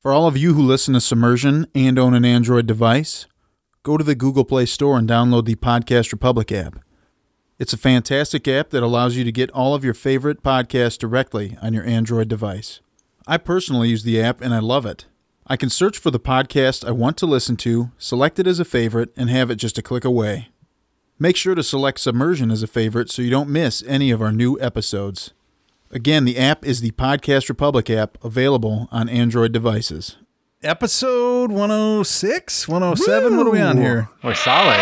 For all of you who listen to Submersion and own an Android device, go to the Google Play Store and download the Podcast Republic app. It's a fantastic app that allows you to get all of your favorite podcasts directly on your Android device. I personally use the app and I love it. I can search for the podcast I want to listen to, select it as a favorite, and have it just a click away. Make sure to select Submersion as a favorite so you don't miss any of our new episodes. Again, the app is the Podcast Republic app available on Android devices. Episode 106, 107. What are we on here? We're solid.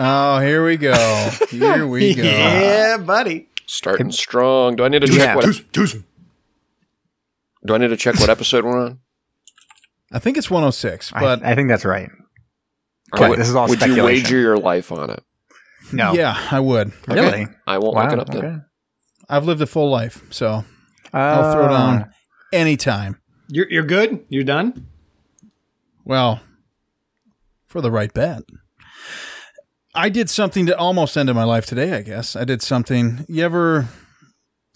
Oh, here we go. Here we go. Yeah, buddy. Starting strong. Do I need to check Yeah. what? Do I need to check what episode we're on? I think it's 106, but I, I think that's right. Okay, would- this is all Would you wager your life on it? No. yeah, I would. Really? I won't Wow. look it up then. okay. I've lived a full life, so I'll throw Uh, down anytime. You're you're good. You're done. Well, for the right bet. I did something that almost ended my life today, I guess. I did something. You ever,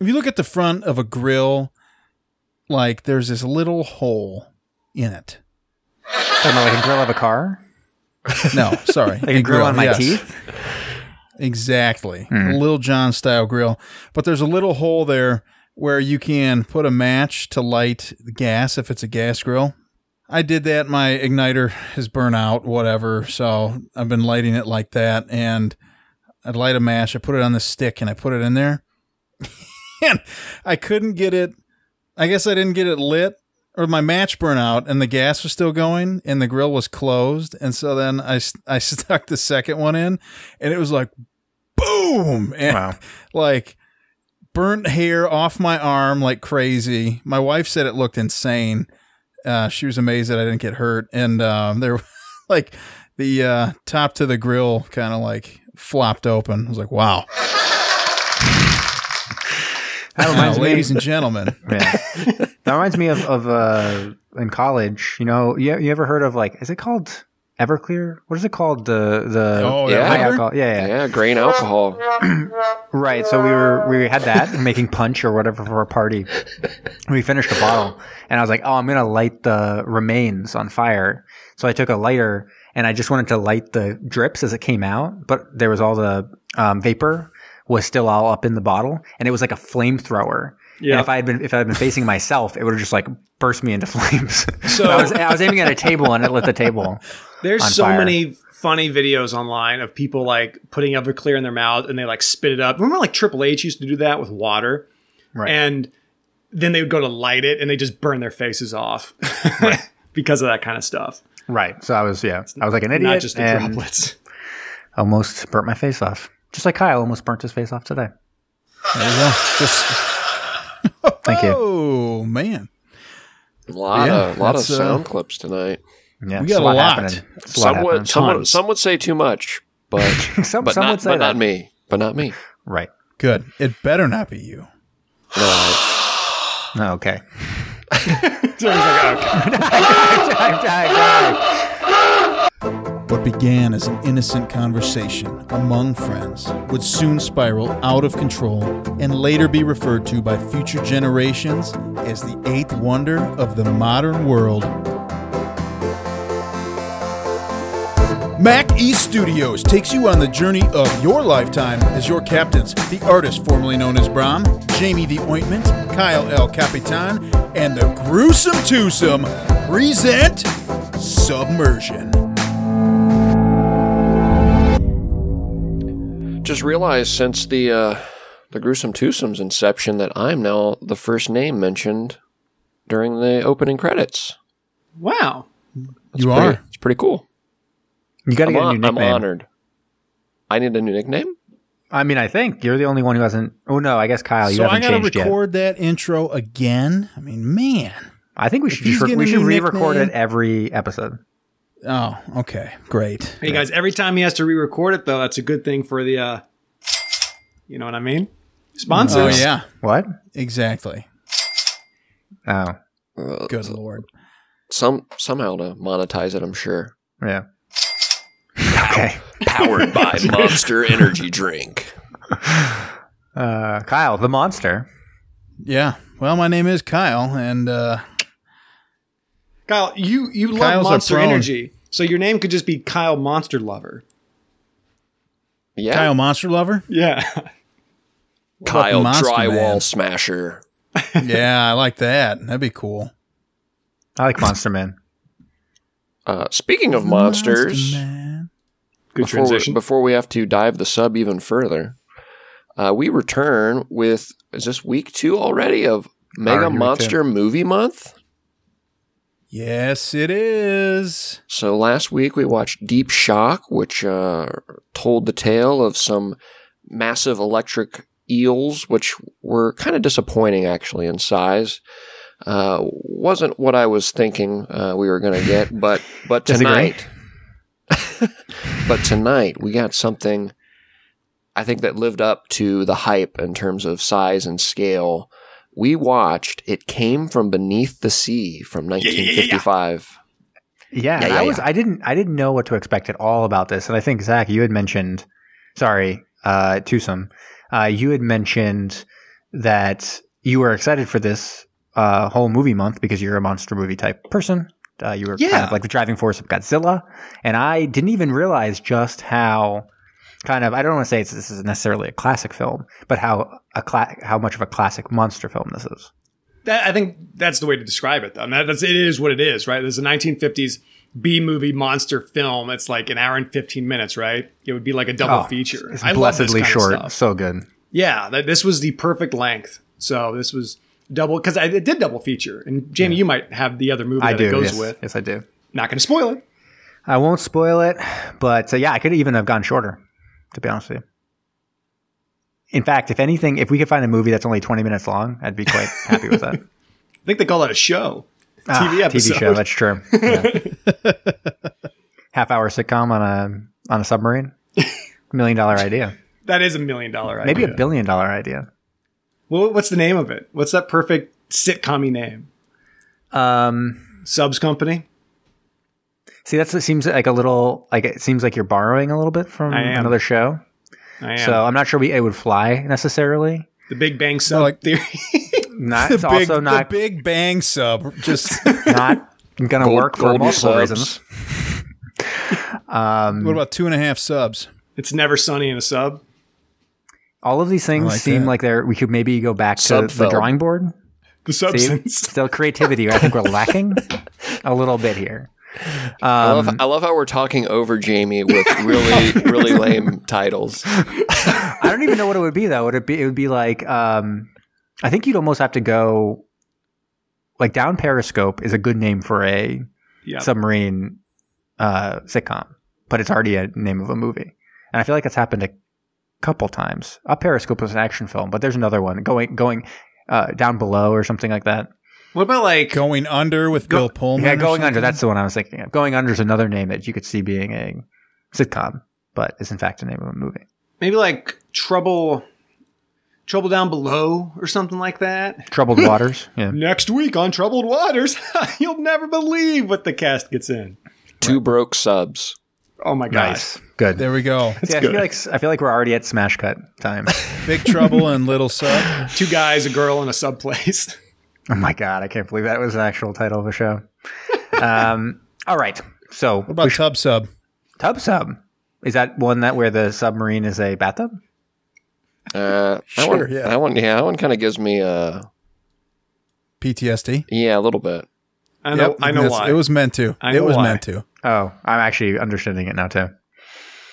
if you look at the front of a grill, like there's this little hole in it. Talking about like a grill of a car? No, sorry. Like a grill on my yes. teeth? Exactly. Hmm. A Lil Jon style grill. But there's a little hole there where you can put a match to light the gas if it's a gas grill. I did that. My igniter has burnt out, whatever. So I've been lighting it like that. And I'd light a match. I put it on the stick and I put it in there. and I couldn't get it. I guess I didn't get it lit or my match burned out and the gas was still going and the grill was closed. And so then I, I stuck the second one in and it was like boom and Wow. like burnt hair off my arm like crazy my wife said it looked insane uh, she was amazed that i didn't get hurt and um, there like the uh, top to the grill kind of like flopped open i was like wow That Now, reminds me, ladies and gentlemen yeah. that reminds me of, of uh, in college. You know, you, you ever heard of like, is it called Everclear? What is it called? The the oh yeah. high yeah, alcohol. Yeah, yeah, Yeah, grain alcohol. Right. So we were we had that making punch or whatever for a party. We finished a bottle, and I was like, "Oh, I'm gonna light the remains on fire." So I took a lighter and I just wanted to light the drips as it came out, but there was all the um, vapor was still all up in the bottle, and it was like a flamethrower. Yeah. And if I had been if I had been facing myself, it would have just like burst me into flames. So I was I was aiming at a table and it lit the table. There's so fire. many funny videos online of people like putting Everclear in their mouth and they like spit it up. Remember like Triple H used to do that with water, Right. and then they would go to light it and they just burn their faces off because of that kind of stuff. Right. So I was yeah I was like an idiot. Not just the and droplets. Almost burnt my face off. Just like Kyle almost burnt his face off today. there you go just Thank you. oh man A lot Yeah, of lot of that's, uh, sound clips tonight. Yeah, We got a lot. happening. It's a lot Some would, some, would, some would say too much, but Some, but some not, would say but that. not me. But not me. Right. good it better not be you No, Oh, okay. What began as an innocent conversation among friends would soon spiral out of control and later be referred to by future generations as the eighth wonder of the modern world. Mac East Studios takes you on the journey of your lifetime as your captains, the artist formerly known as Brom, Jamie the Ointment, Kyle El Capitan, and the Gruesome Twosome present Submersion. Just realized since the uh, the gruesome twosome's inception that I'm now the first name mentioned during the opening credits. Wow. you Pretty- are. It's pretty cool. You got to I'm, get a new nickname. I'm honored. I need a new nickname. I mean, I think you're the only one who hasn't. Oh no, I guess Kyle, you so I haven't gotta changed yet. record that intro again. I mean, man. I think we should re- we should re-record nickname- it every episode. Oh, okay, great. Hey guys, every time he has to re-record it though, that's a good thing for the uh you know what I mean? Sponsors. Oh yeah, What? exactly. Oh, Uh, Good lord. Some somehow to monetize it. I'm sure. yeah. Okay. Powered by Monster Energy Drink. Uh, Kyle, the monster. Yeah. Well, my name is Kyle, and uh, Kyle, you you love Kyle's Monster. Energy, so your name could just be Kyle Monster Lover. Yeah, Kyle Monster Lover. Yeah, Kyle Monster Drywall Man? Smasher. yeah, I like that. That'd be cool. I like Monster Man. Uh, speaking of monsters, Monster Man. good before we, transition. before we have to dive the sub even further, uh, we return with is this week two already of Mega Monster Movie Month? Yes, it is. So last week we watched Deep Shock, which uh, told the tale of some massive electric eels, which were kind of disappointing actually in size. Uh, wasn't what I was thinking uh, we were going to get, but but tonight, but tonight we got something. I think that lived up to the hype in terms of size and scale. We watched "It Came from Beneath the Sea" from 1955. Yeah, Yeah, and yeah, I was yeah. I didn't I didn't know what to expect at all about this, and I think Zach, you had mentioned, sorry, uh, Twosome, uh, you had mentioned that you were excited for this uh, whole movie month because you're a monster movie type person. Uh, you were kind of like the driving force of Godzilla, and I didn't even realize just how kind of I don't want to say it's, this is necessarily a classic film, but how a cla- how much of a classic monster film this is. That, I think that's the way to describe it, though. That, that's it is what it is, right? There's a 1950s B movie monster film. It's like an hour and 15 minutes, right? It would be like a double Oh, feature. It's I blessedly short, so good. Yeah, that, this was the perfect length. So this was double because it did double feature. And Jamie, you might have the other movie I that do. it goes yes, with. yes, I do. Not going to spoil it. I won't spoil it, but uh, yeah, I could even have gone shorter, to be honest with you. In fact, if anything, if we could find a movie that's only 20 minutes long, I'd be quite happy with that. I think they call that a show. Ah, TV episode. TV show, that's true. Yeah. Half hour sitcom on a on a submarine. Million dollar idea. That is a million dollar idea. Maybe a billion dollar idea. Well, what's the name of it? What's that perfect sitcom name? Um, Subs Company? See, that's it seems like a little like it seems like you're borrowing a little bit from another show. I am. So I'm not sure we, it would fly necessarily. the Big Bang Sub like- Theory. Not The it's big, also not the Big Bang sub. Just not going to Gold- work for golden multiple subs. reasons. Um, what about two and a half subs? it's never sunny in a sub. all of these things like seem that. like they're we could maybe go back to Subfilm. the drawing board. The See, substance. still creativity. I think we're lacking a little bit here. I love Um, I love how we're talking over Jamie with really really lame titles. I don't even know what it would be though. Would it be? It would be like um, I think you'd almost have to go like down Periscope is a good name for a Yeah. submarine uh, sitcom, but it's already a name of a movie, and I feel like it's happened a couple times. Up Periscope was an action film, but there's another one going going uh, down below or something like that. What about like Going under with Bill Pullman. Yeah, going Under. That's the one I was thinking of. Going under is another name that you could see being a sitcom, but is in fact a name of a movie. maybe like Trouble Trouble Down Below or something like that? Troubled Waters. Yeah. Next week on Troubled Waters, you'll never believe what the cast gets in. Two broke subs. Oh my gosh. Nice. Good. There we go. See, I good. feel like I feel like we're already at smash cut time. Big Trouble and Little Sub. Two guys, a girl, in a sub place. Oh my god, I can't believe that was the actual title of a show. Um, all right. So What about Tub Sub? tub sub is that one that where the submarine is a bathtub? Uh, that Sure, one, yeah. That one, yeah, that one kind of gives me uh, PTSD. yeah, a little bit. I know. Yep, I know why. It was meant to. I it was why. meant to. Oh, I'm actually understanding it now too.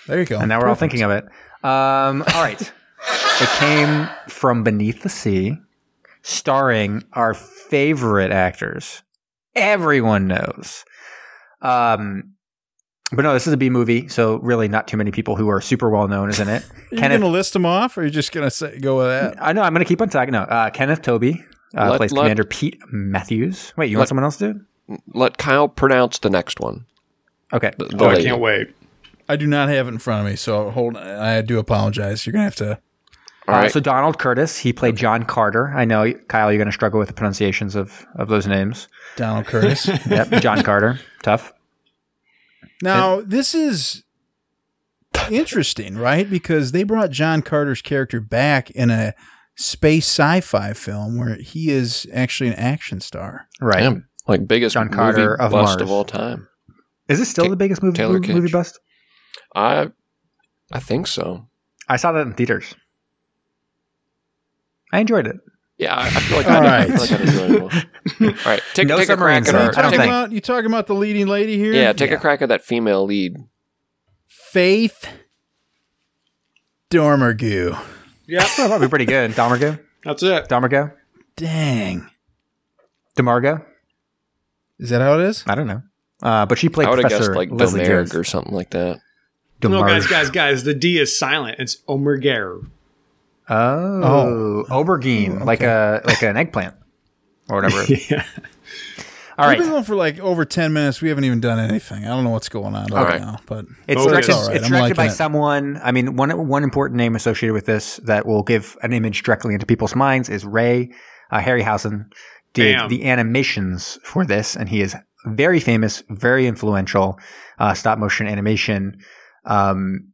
There you go. And now we're all thinking of it. Um, all right. it came from Beneath the Sea, starring our favorite actors. Everyone knows. Um, but no, this is a B movie, so really not too many people who are super well known is in it. Are you Kenneth, going to list them off, or are you just going to say, go with that? I know I'm going to keep on talking. No, uh, Kenneth Tobey uh, Let- plays let- Commander Pete Matthews. Wait, you want Let- someone else to do it? Let Kyle pronounce the next one. Okay. The, the oh, I can't wait. I do not have it in front of me, so hold. I do apologize. You're going to have to. All Uh, right. so Donald Curtis, he played John Carter. I know, Kyle, you're going to struggle with the pronunciations of, of those names. Donald Curtis. Yep, John Carter. Tough. now, this is interesting, right? Because they brought John Carter's character back in a space sci-fi film where he is actually an action star. Right. Damn, like biggest John movie Carter of bust Mars. of all time. Is this still Ta- the biggest movie, Taylor movie, movie bust? I I think so. I saw that in theaters. I enjoyed it. Yeah, I, I feel like I, right. I feel like I enjoyed it. All right, take, No take a crack at though. our. I you talking about you talking about the leading lady here? yeah, take Yeah. a crack at that female lead. Faith Dormergoo. Yeah, that'd be pretty good. Domergo? that's it. Domergo? Dang. Demargo? Is that how it is? I don't know. Uh, but she played I would have Professor guessed like Leslie or something like that. No, guys, guys, guys. The D is silent. It's Omerger. Oh, aubergine, Ooh, like a like an eggplant or whatever. Yeah. All We've been going for like over 10 minutes. We haven't even done anything. I don't know what's going on right Okay. now, but it's Okay. directed, It's all right. it's I'm directed by it. someone. I mean, one one important name associated with this that will give an image directly into people's minds is Ray uh, Harryhausen. Did Damn. the animations for this, and he is very famous, very influential uh, stop motion animation um,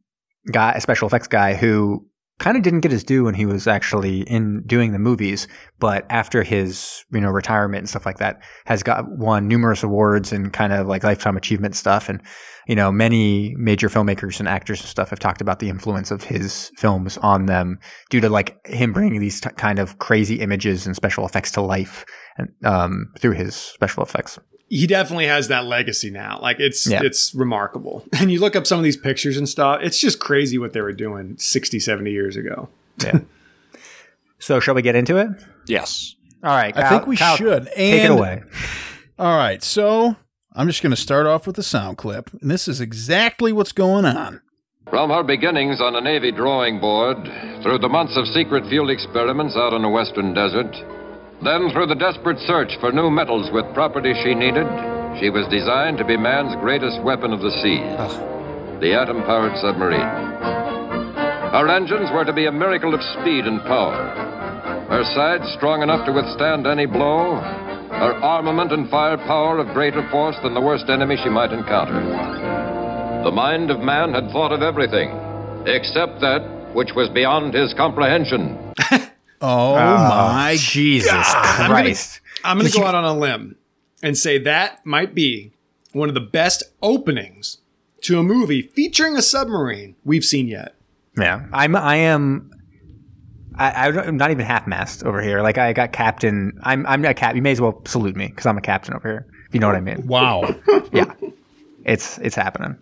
guy, a special effects guy who kind of didn't get his due when he was actually in doing the movies, but after his you know retirement and stuff like that, has got won numerous awards and kind of like lifetime achievement stuff. And you know, many major filmmakers and actors and stuff have talked about the influence of his films on them due to like him bringing these t- kind of crazy images and special effects to life and um, through his special effects. He definitely has that legacy now. Like it's Yeah. it's remarkable. And you look up some of these pictures and stuff, it's just crazy what they were doing 60, 70 years ago. Yeah. so, shall we get into it? Yes. All right. I think we Kyle, should. Take it away. All right, so I'm just going to start off with a sound clip, and this is exactly what's going on. From her beginnings on a Navy drawing board, through the months of secret field experiments out on the western desert, then through the desperate search for new metals with properties she needed, she was designed to be man's greatest weapon of the seas the atom powered submarine. Her engines were to be a miracle of speed and power. Her sides strong enough to withstand any blow. Her armament and firepower of greater force than the worst enemy she might encounter. The mind of man had thought of everything, except that which was beyond his comprehension. Oh Oh, my Jesus I'm Christ. I'm going to go out on a limb and say that might be one of the best openings to a movie featuring a submarine we've seen yet. Yeah, I'm. I am. I, I'm not even half mast over here. Like I got captain. I'm. I'm a cap. You may as well salute me because I'm a captain over here. If you know what I mean. Wow, Yeah, it's it's happening.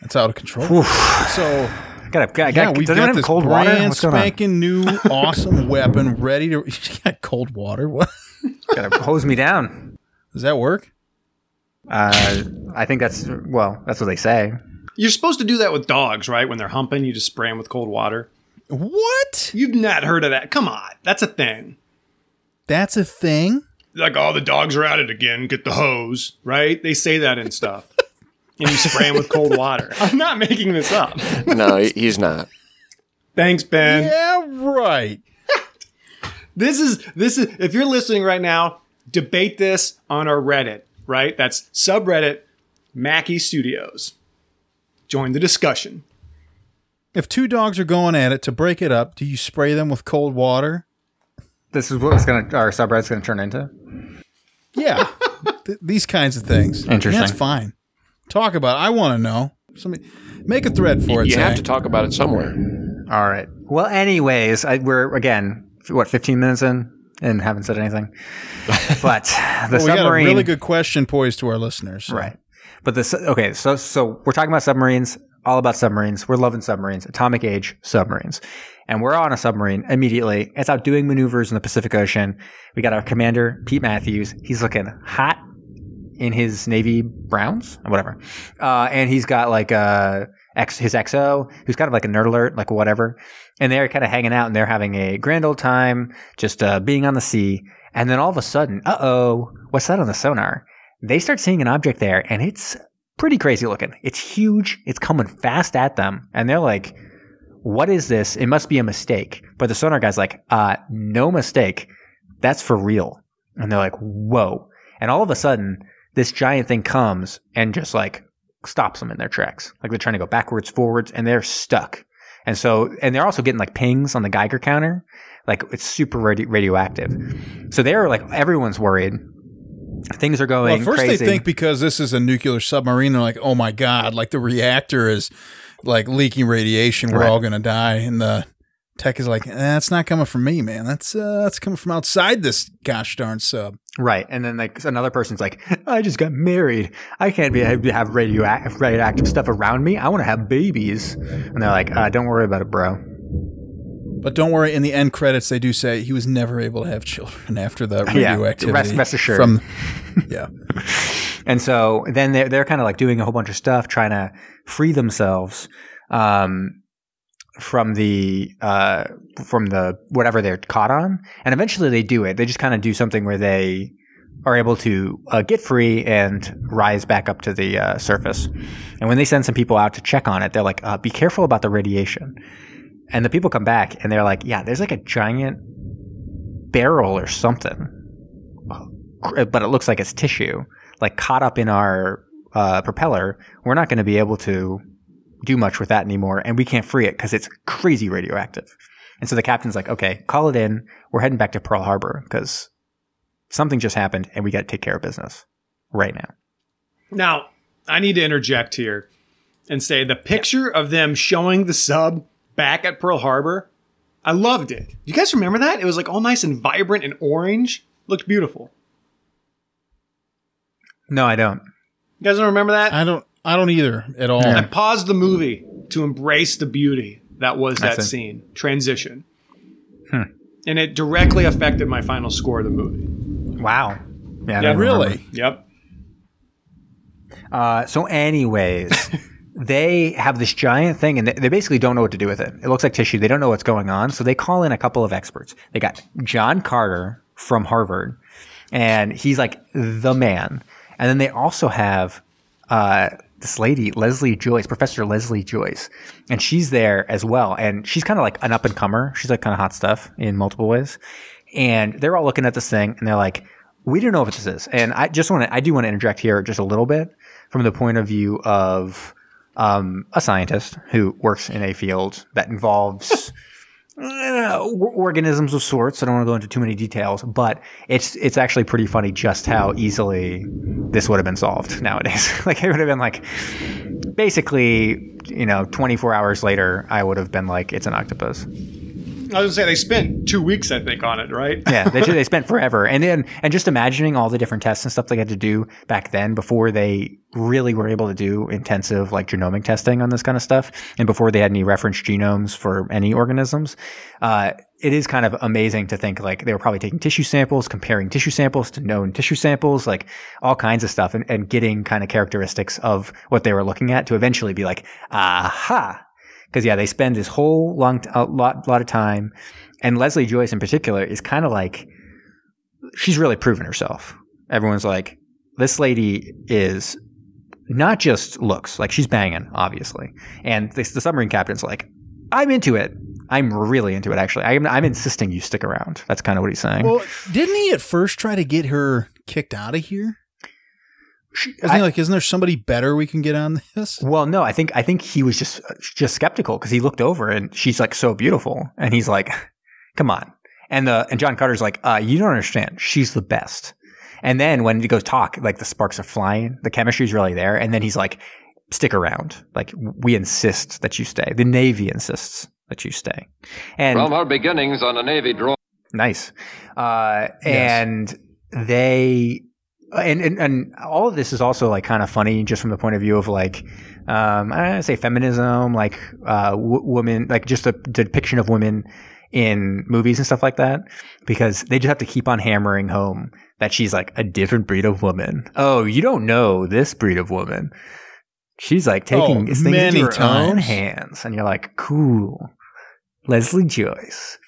that's out of control. so Got a, got. yeah, got we've does got anyone have this cold water? brand What's spanking new awesome weapon ready to. You got cold water? What Gotta hose me down. does that work? Uh, I think that's well. That's what they say. You're supposed to do that with dogs, right? When they're humping, you just spray them with cold water. What? You've not heard of that. Come on. That's a thing. That's a thing. Like, oh, the dogs are at it again. Get the hose, right? They say that and stuff. And you spray him with cold water. I'm not making this up. No, he's not. Thanks, Ben. Yeah, right. This is this is if you're listening right now, debate this on our Reddit, right? That's subreddit Mackie Studios. Join the discussion. If two dogs are going at it to break it up, do you spray them with cold water? This is what's gonna. Our subreddit's gonna turn into. Yeah, Th- these kinds of things. Interesting. That's fine. Talk about. It. I want to know. Somebody make a thread for it. You have to talk about it somewhere. All right. Well, anyways, I, we're again what 15 minutes in and haven't said anything. But the Well, we got a submarine. really good question posed to our listeners. so- Right. But this okay, so so we're talking about submarines, all about submarines. We're loving submarines, atomic age submarines. And we're on a submarine immediately. It's out doing maneuvers in the Pacific Ocean. We got our commander, Pete Matthews. He's looking hot in his Navy Browns, or whatever. Uh, and he's got like a X, his XO, who's kind of like a nerd alert, like whatever. And they're kind of hanging out and they're having a grand old time, just uh, being on the sea. And then all of a sudden, uh oh, what's that on the sonar? They start seeing an object there and it's pretty crazy looking. It's huge. It's coming fast at them. And they're like, what is this? It must be a mistake. But the sonar guy's like, uh, no mistake. That's for real. And they're like, whoa. And all of a sudden, this giant thing comes and just like stops them in their tracks. Like they're trying to go backwards, forwards, and they're stuck. And so, and they're also getting like pings on the Geiger counter. Like it's super radi- radioactive. So they're like, everyone's worried. Things are going Well, at first crazy. they think because this is a nuclear submarine, they're like, "Oh my god!" Like the reactor is like leaking radiation. We're Right. all gonna die. And the tech is like, eh, "That's not coming from me, man. That's uh, that's coming from outside this gosh darn sub." Right. And then like another person's like, I just got married. I can't be have radioactive radioactive stuff around me. I want to have babies. And they're like, uh, don't worry about it, bro. But don't worry. In the end credits, they do say he was never able to have children after the Yeah, radioactivity. rest- rest assured. From yeah, And so then they're, they're kind of like doing a whole bunch of stuff, trying to free themselves um, from the uh, from the whatever they're caught on. And eventually they do it. They just kind of do something where they are able to uh, get free and rise back up to the uh, surface. And when they send some people out to check on it, they're like, uh, "Be careful about the radiation." And the people come back and they're like, "Yeah, there's like a giant barrel or something." but it looks like it's tissue, like caught up in our uh, propeller. We're not going to be able to do much with that anymore, and we can't free it because it's crazy radioactive. And so the captain's like, "Okay, call it in. We're heading back to Pearl Harbor because something just happened, and we got to take care of business right now." Now, I need to interject here and say the picture of them showing the sub back at Pearl Harbor, I loved it. You guys remember that? It was like all nice and vibrant and orange. Looked beautiful. No, I don't. You guys don't remember that? I don't. I don't either at all. I paused the movie to embrace the beauty that was that scene transition. Hmm. And it directly affected my final score of the movie. Wow. Yeah, Yeah, don't remember. Really? Yep. Uh, so, anyways, they have this giant thing, and they, they basically don't know what to do with it. It looks like tissue. They don't know what's going on, so they call in a couple of experts. They got John Carter from Harvard, and he's like the man. And then they also have uh, this lady, Leslie Joyce, Professor Leslie Joyce, and she's there as well. And she's kind of like an up and comer. She's like kind of hot stuff in multiple ways. And they're all looking at this thing, and they're like, "We don't know what this is." And I just want to, I do want to interject here just a little bit from the point of view of um, a scientist who works in a field that involves uh, organisms of sorts. I don't want to go into too many details, but it's it's actually pretty funny just how easily this would have been solved nowadays. like it would have been like basically, you know, 24 hours later, I would have been like, it's an octopus. I was gonna say they spent two weeks, I think, on it, right? Yeah, they they spent forever, and then and just imagining all the different tests and stuff they had to do back then before they really were able to do intensive like genomic testing on this kind of stuff, and before they had any reference genomes for any organisms. Uh, it is kind of amazing to think like they were probably taking tissue samples, comparing tissue samples to known tissue samples, like all kinds of stuff, and, and getting kind of characteristics of what they were looking at to eventually be like, aha. Because yeah, they spend this whole long lot lot of time, and Leslie Joyce in particular is kind of like she's really proven herself. Everyone's like, this lady is not just looks like she's banging, obviously, and this, the submarine captain's like, I'm into it. I'm really into it. Actually, I'm I'm insisting you stick around. That's kind of what he's saying. Well, didn't he at first try to get her kicked out of here? She- Isn't I- he like, isn't there somebody better we can get on this? Well, no, I think I think he was just just skeptical because he looked over and she's like so beautiful, and he's like, "Come on." And the and John Carter's like, uh, "You don't understand. She's the best." And then when he goes talk, like the sparks are flying, the chemistry's really there, and then he's like, "Stick around. Like we insist that you stay. The Navy insists that you stay." And From our beginnings on a Navy draw. Nice. Uh, and they, and, and, and all of this is also like kind of funny just from the point of view of like, um, I don't know, say feminism, like, uh, w- women, like just a depiction of women in movies and stuff like that, because they just have to keep on hammering home that she's like a different breed of woman. Oh, you don't know this breed of woman. She's like taking Oh, things into her own hands. And you're like, cool. Leslie Joyce.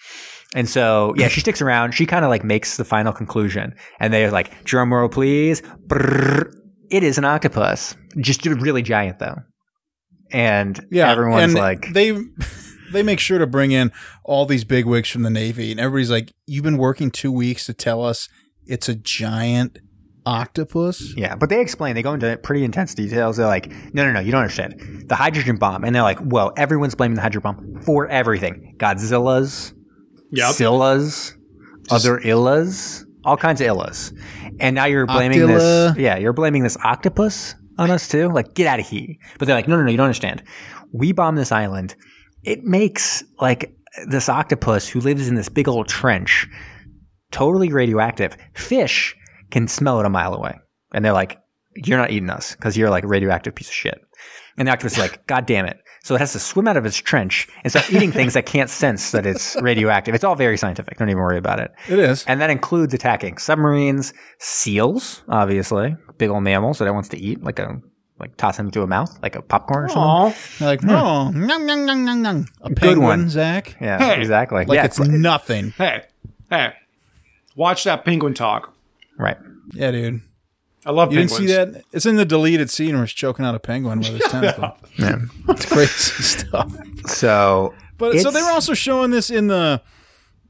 And so, yeah, she sticks around. She kind of like makes the final conclusion. And they're like, drum roll, please. Brrr. It is an octopus. Just really giant, though. And Yeah, everyone's and like, they they make sure to bring in all these big wigs from the Navy, and everybody's like, "You've been working two weeks to tell us it's a giant octopus. Yeah, but they explain, they go into pretty intense details. They're like, no, no, no, you don't understand. The hydrogen bomb. And they're like, well, everyone's blaming the hydrogen bomb for everything Godzilla's, Yep. Scylla's, other Illas, all kinds of Illas. And now you're blaming Octilla. this. Yeah, you're blaming this octopus on us too. Like, get out of here. But they're like, no, no, no, you don't understand. We bomb this island. It makes like this octopus who lives in this big old trench totally radioactive. Fish can smell it a mile away. And they're like, you're not eating us because you're like a radioactive piece of shit. And the octopus is like, God damn it. So it has to swim out of its trench and start eating things that can't sense that it's radioactive. It's all very scientific. Don't even worry about it. It is. And that includes attacking submarines, seals, obviously, big old mammals that it wants to eat, like a like toss them into a mouth, like a popcorn or something. They're like, no, oh, nom, nom, nom, nom, nom. A Good penguin, one. Zach. Yeah, Hey. exactly. Like yeah, it's nothing. Hey, hey, watch that penguin talk. right. Yeah, dude. I love You penguins. didn't see that? It's in the deleted scene where he's choking out a penguin with his tentacle. Yeah. It's crazy stuff. So, But so they were also showing this in the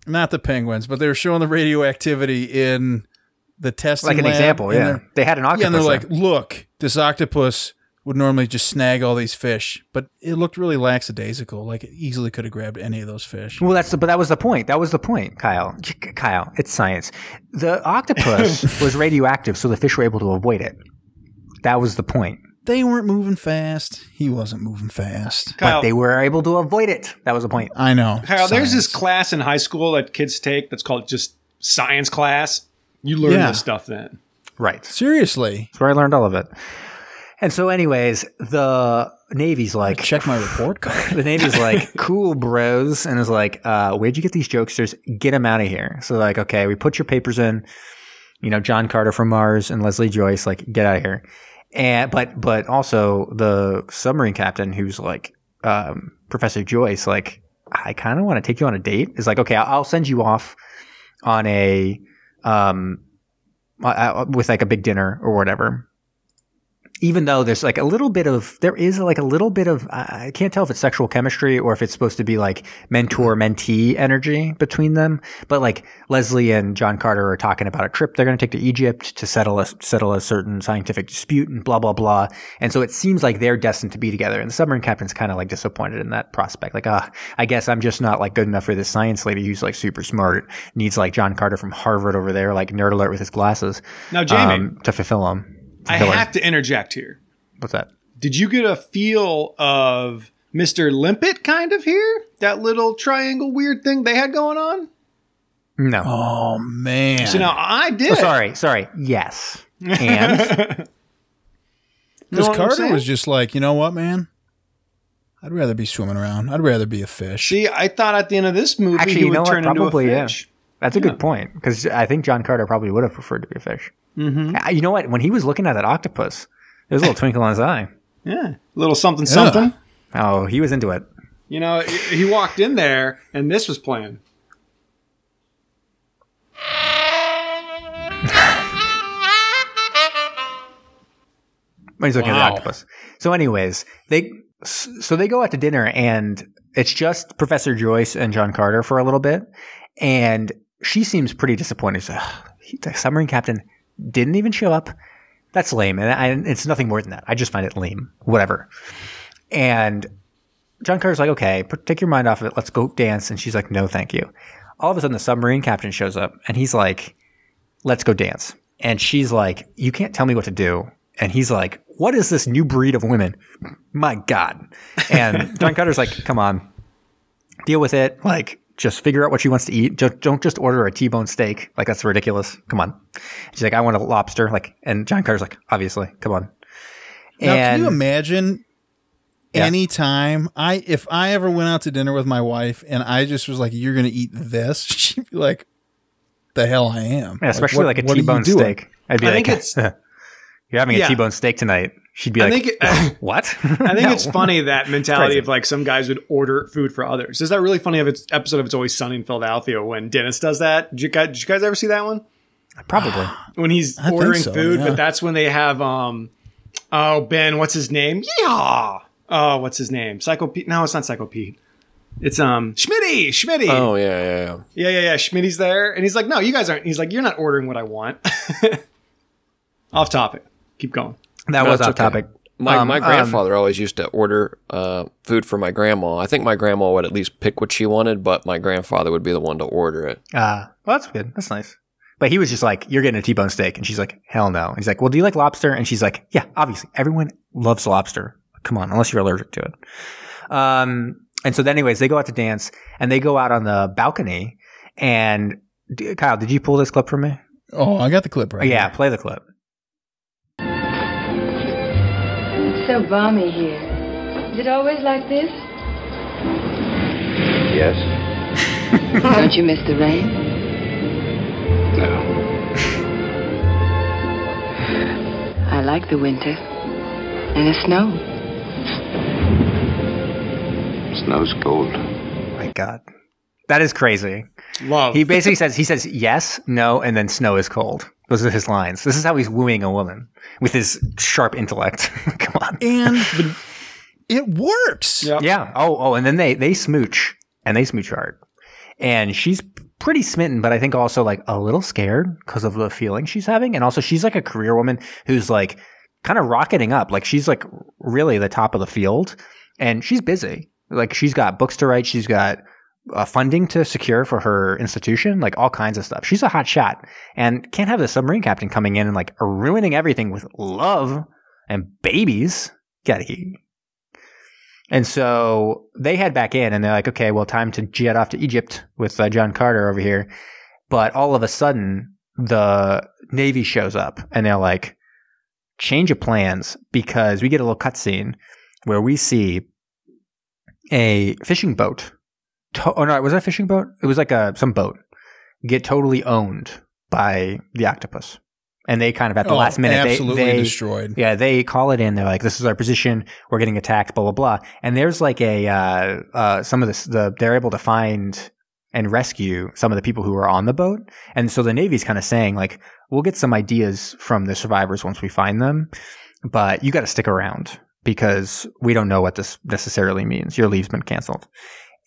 not the penguins, but they were showing the radioactivity in the testing like an lab, example, yeah. they're- They had an octopus. Yeah, and they're there. like, look, this octopus would normally just snag all these fish, but it looked really lackadaisical. Like it easily could have grabbed any of those fish. Well, that's the, but that was the point. That was the point, Kyle. Kyle, it's science. The octopus was radioactive, so the fish were able to avoid it. That was the point. They weren't moving fast. He wasn't moving fast. Kyle, But they were able to avoid it. That was the point. I know. Kyle, there's this class in high school that kids take that's called just science class. You learn Yeah. this stuff then. Right. Seriously. That's where I learned all of it. And so, anyways, the Navy's like, Check my report card. the Navy's like, cool, bros, and is like, uh, where'd you get these jokesters? Get them out of here. So, like, okay, we put your papers in. You know, John Carter from Mars and Leslie Joyce, like, get out of here. And but but also the submarine captain, who's like um, Professor Joyce, like, I kind of want to take you on a date. Is like, okay, I'll send you off on a um uh, uh, with like a big dinner or whatever even though there's like a little bit of there is like a little bit of I can't tell if it's sexual chemistry or if it's supposed to be like mentor mentee energy between them. But like Leslie and John Carter are talking about a trip they're going to take to Egypt to settle a settle a certain scientific dispute and blah blah blah. And so it seems like they're destined to be together. And the submarine captain's kind of like disappointed in that prospect. Like, ah, I guess I'm just not like good enough for this science lady who's like super smart. Needs like John Carter from Harvard over there, like nerd alert with his glasses. Now, Jamie, um, to fulfill him. I have to interject here. What's that? Did you get a feel of Mr. Limpet kind of here? That little triangle weird thing they had going on? No. Oh man. So now I did. Oh, sorry, sorry. Yes. And Because know what I'm Carter was just like, you know what, man? I'd rather be swimming around. I'd rather be a fish. See, I thought at the end of this movie Actually, he would know what? turn into a Probably, yeah. That's a good point because I think John Carter probably would have preferred to be a fish. Mm-hmm. You know what? When he was looking at that octopus, there was a little twinkle in his eye. Yeah, a little something something. Oh, he was into it. You know, he walked in there and this was playing. When he's looking at the octopus. So, anyways, they so they go out to dinner and it's just Professor Joyce and John Carter for a little bit, and she seems pretty disappointed. The submarine captain didn't even show up. That's lame, and I, it's nothing more than that. I just find it lame. Whatever. And John Carter's like, okay, take your mind off of it. Let's go dance. And she's like, no, thank you. All of a sudden, the submarine captain shows up and he's like, let's go dance. And she's like, you can't tell me what to do. And he's like, what is this new breed of women? My God. And John Carter's like, come on, deal with it. Like, just figure out what she wants to eat. Just, don't just order a T-bone steak. Like, that's ridiculous. Come on. She's like, I want a lobster. Like, and John Carter's like, obviously, come on. Now, can you imagine Yeah. anytime I if I ever went out to dinner with my wife and I just was like, "You're going to eat this," she'd be like, "The hell I am." Yeah, especially what- like, a what are you T-bone steak. I'd be I like, think it's- "You're having Yeah. a T-bone steak tonight." She'd be I like, think "What?" I think it's funny that mentality of like some guys would order food for others. Is that really funny of its episode of It's Always Sunny in Philadelphia when Dennis does that? Did you guys, did you guys ever see that one? Probably. When he's think ordering so, food, yeah. but that's when they have um oh Ben, what's his name? Yeah. Oh, what's his name? Psycho Pete. No, it's not Psycho Pete. It's um Schmitty. Schmitty. Oh yeah, yeah, yeah. Yeah, yeah, yeah. Schmitty's there, and he's like, "No, you guys aren't." He's like, "You're not ordering what I want." Off topic. Keep going. That No, was it's off okay. topic. My, Um, my um, grandfather always used to order uh, food for my grandma. I think my grandma would at least pick what she wanted, but my grandfather would be the one to order it. Uh, well, that's good. That's nice. But he was just like, "You're getting a T-bone steak," and she's like, "Hell no." And he's like, "Well, do you like lobster?" And she's like, "Yeah, obviously, everyone loves lobster. Come on, unless you're allergic to it." Um, and so, then anyways, they go out to dance, and they go out on the balcony. And Kyle, did you pull this clip for me? Oh, I got the clip right. yeah, here. play the clip. It's so balmy here. Is it always like this? Yes? Don't you miss the rain? No. I like the winter. And the snow. Snow's cold. My God, that is crazy. Love. He basically says he says yes, no, and then snow is cold. Those are his lines. This is how he's wooing a woman with his sharp intellect. Come on. and it works. Yep. Yeah. Oh, oh, and then they they smooch and they smooch hard, and she's pretty smitten, but I think also like a little scared because of the feeling she's having, and also she's like a career woman who's like kind of rocketing up. Like she's like really the top of the field, and she's busy. Like she's got books to write. She's got uh, funding to secure for her institution, like all kinds of stuff. She's a hot shot, and can't have the submarine captain coming in and like ruining everything with love and babies. Get here. And so they head back in and they're like, okay, well, time to jet off to Egypt with uh, John Carter over here. But all of a sudden, the Navy shows up and they're like, change of plans because we get a little cutscene where we see a fishing boat. To- oh, no, was that a fishing boat? It was like a some boat get totally owned by the octopus. And they kind of at the Oh, last minute, they, absolutely they, destroyed. yeah, they call it in. They're like, "This is our position. We're getting attacked." Blah blah blah. And there's like a uh, uh, some of this. The they're able to find and rescue some of the people who are on the boat. And so the Navy's kind of saying like, "We'll get some ideas from the survivors once we find them, but you got to stick around because we don't know what this necessarily means. Your leave's been canceled."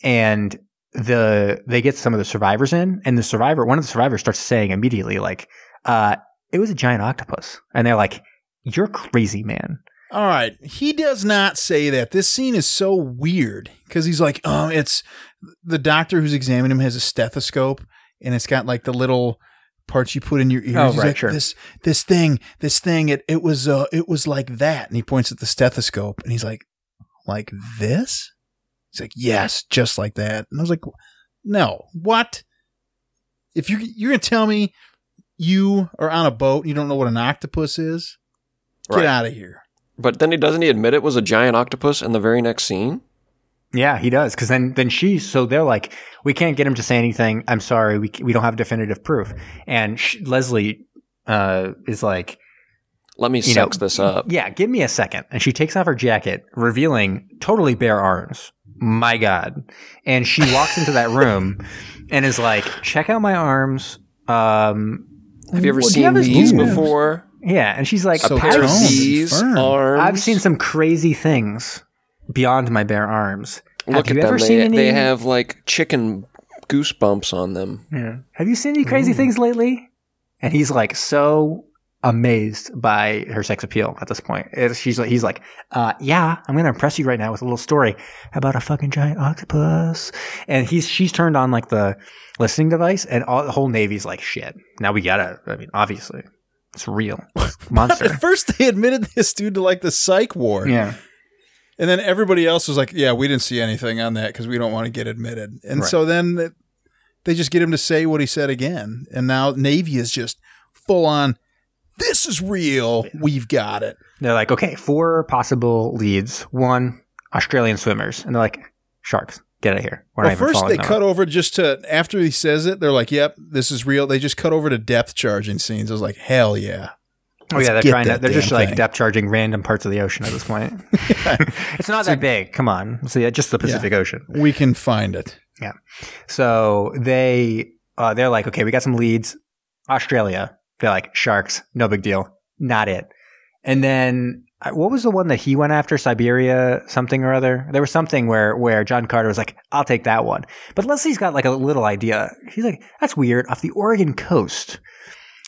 And the they get some of the survivors in, and the survivor, one of the survivors, starts saying immediately like, uh, "It was a giant octopus," and they're like. You're crazy, man. All right. He does not say that. This scene is so weird because he's like, oh, it's the doctor who's examining him has a stethoscope and it's got like the little parts you put in your ears. Oh, he's right, like, sure. this this thing, this thing, it it was uh it was like that. And he points at the stethoscope and he's like, like this? He's like, yes, just like that. And I was like, no, what? If you you're gonna tell me you are on a boat, and you don't know what an octopus is, get Right. out of here. But then he doesn't he admit it was a giant octopus in the very next scene? Yeah, he does. Because then, then she, so they're like, we can't get him to say anything. I'm sorry, we we don't have definitive proof. And sh- Leslie uh, is like, Let me You know, sex this up. yeah, give me a second. And she takes off her jacket, revealing totally bare arms. My God. And she walks into that room and is like, check out my arms. Um, Have you ever Well, you seen these boobs? before? yeah. And she's like, So A pair of toned these arms. I've seen some crazy things beyond my bare arms. Look have at you them. ever They, seen any? they have like chicken goosebumps on them. Yeah. Have you seen any crazy things lately? And he's like so amazed by her sex appeal at this point. She's like, he's like, uh, yeah, I'm gonna impress you right now with a little story about a fucking giant octopus. And he's she's turned on like the listening device, and all, the whole navy's like, shit. Now we gotta. I mean, obviously, it's real monster. At first, they admitted this dude to like the psych ward. yeah. And then everybody else was like, yeah, we didn't see anything on that because we don't want to get admitted. And Right. so then it- they just get him to say what he said again. And now Navy is just full on, this is real. We've got it. They're like, okay, four possible leads. One, Australian swimmers, and they're like, sharks. Get out of here. We're Well, first, they cut over just to, after he says it, they're like, yep, this is real. They just cut over to depth charging scenes. I was like, hell yeah. Oh yeah, they're trying to. They're just like thing. depth charging random parts of the ocean at this point. it's not that big. Come on, so yeah, just the Pacific Ocean. We can find it. Yeah. So they uh, they're like, okay, we got some leads. Australia, they're like sharks, no big deal, not it. And then uh, what was the one that he went after? Siberia, something or other. There was something where where John Carter was like, I'll take that one. But Leslie's got like a little idea. He's like, that's weird. Off the Oregon coast,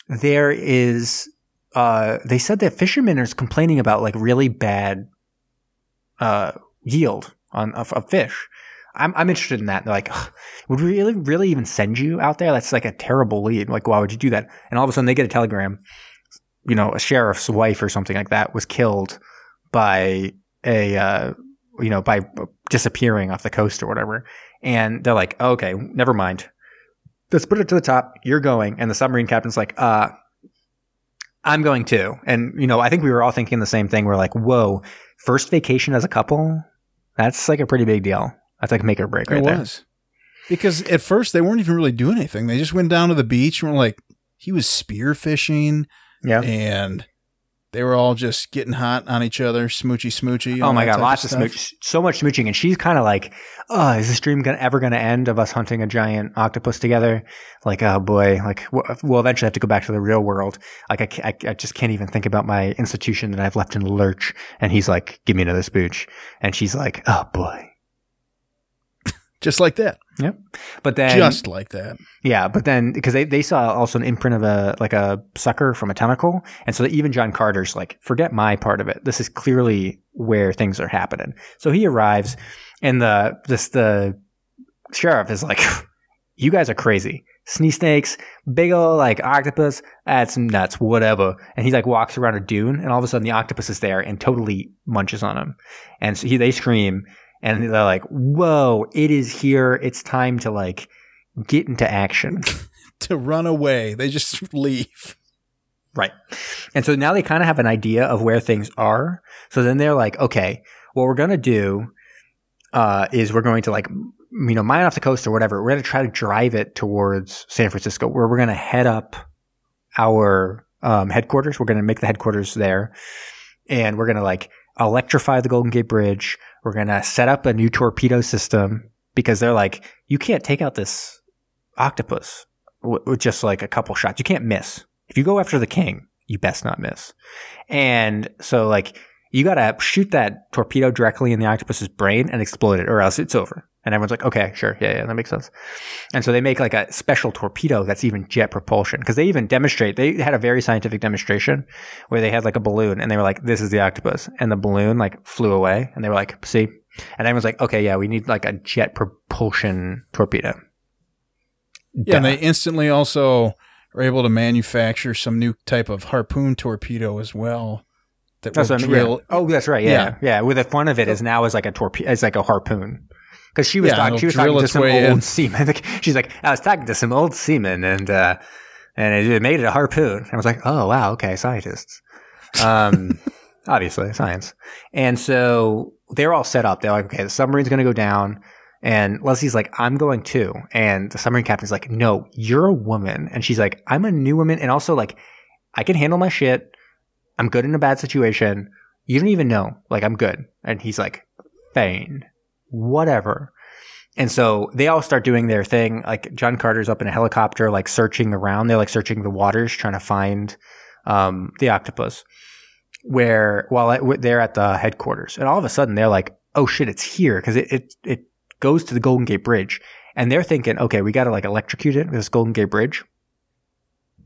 there is uh, they said that fishermen are complaining about like really bad uh, yield on of, of fish. I'm I'm interested in that. They're like, would we really really even send you out there? That's like a terrible lead. Like, why would you do that? And all of a sudden, they get a telegram. You know, a sheriff's wife or something like that was killed by a uh, you know by disappearing off the coast or whatever. And they're like, okay, never mind. Let's put it to the top. You're going, and the submarine captain's like, uh, I'm going too. And you know, I think we were all thinking the same thing. We're like, whoa, first vacation as a couple. That's like a pretty big deal. That's like make or break right it there. was. Because at first they weren't even really doing anything. They just went down to the beach and were like, he was spear fishing Yeah. and they were all just getting hot on each other, smoochy smoochy. Oh my god, lots of stuff. smooch, so much smooching, and she's kind of like, "Oh, is this dream gonna, ever going to end of us hunting a giant octopus together?" Like, oh boy, like we'll we'll eventually have to go back to the real world. Like, I, I, I just can't even think about my institution that I've left in the lurch. And he's like, "Give me another spooch," and she's like, "Oh boy." Just like that. Yeah. But then, just like that. yeah, but then because they, they saw also an imprint of a like a sucker from a tentacle, and so even John Carter's like, forget my part of it. This is clearly where things are happening. So he arrives, and the this the sheriff is like, you guys are crazy. Sneeze snakes, big old like octopus, that's nuts, whatever. And he like walks around a dune, and all of a sudden the octopus is there and totally munches on him. And so he, they scream, and they're like, "Whoa, it is here! It's time to like get into action." To run away. They just leave. Right. And so now they kind of have an idea of where things are. So then they're like, okay, what we're going to do uh, is we're going to like, you know, mine off the coast or whatever. We're going to try to drive it towards San Francisco where we're going to head up our um, headquarters. We're going to make the headquarters there and we're going to like electrify the Golden Gate Bridge. We're going to set up a new torpedo system because they're like, you can't take out this octopus with just like a couple shots. You can't miss. If you go after the king, you best not miss. And so like you got to shoot that torpedo directly in the octopus's brain and explode it or else it's over. And everyone's like, okay, sure. Yeah, yeah, that makes sense. And so they make like a special torpedo that's even jet propulsion because they even demonstrate, they had a very scientific demonstration where they had like a balloon and they were like, this is the octopus. And the balloon like flew away and they were like, see? And everyone's like, okay, yeah, we need like a jet propulsion torpedo. Yeah, and they instantly also are able to manufacture some new type of harpoon torpedo as well. That That's will I mean. Yeah. Oh, that's right. Yeah, Yeah. yeah. With the fun of it is now is like a torpedo. It's like a harpoon. Because she was Yeah, talking, she was talking to some old in. seaman. Like, She's like, I was talking to some old seaman, and uh, and it, it made it a harpoon. I was like, oh wow, okay, scientists. Um, obviously science. And so they're all set up. They're like, okay, the submarine's going to go down. And Leslie's like, I'm going too. And the submarine captain's like, no, you're a woman. And she's like, I'm a new woman. And also, like, I can handle my shit. I'm good in a bad situation. You don't even know. Like, I'm good. And he's like, fine, whatever. And so they all start doing their thing. Like, John Carter's up in a helicopter, like, searching around. They're like searching the waters, trying to find um, the octopus. Where while they're at the headquarters, and all of a sudden they're like, "Oh shit, it's here!" Because it, it it goes to the Golden Gate Bridge, and they're thinking, "Okay, we got to like electrocute it with this Golden Gate Bridge."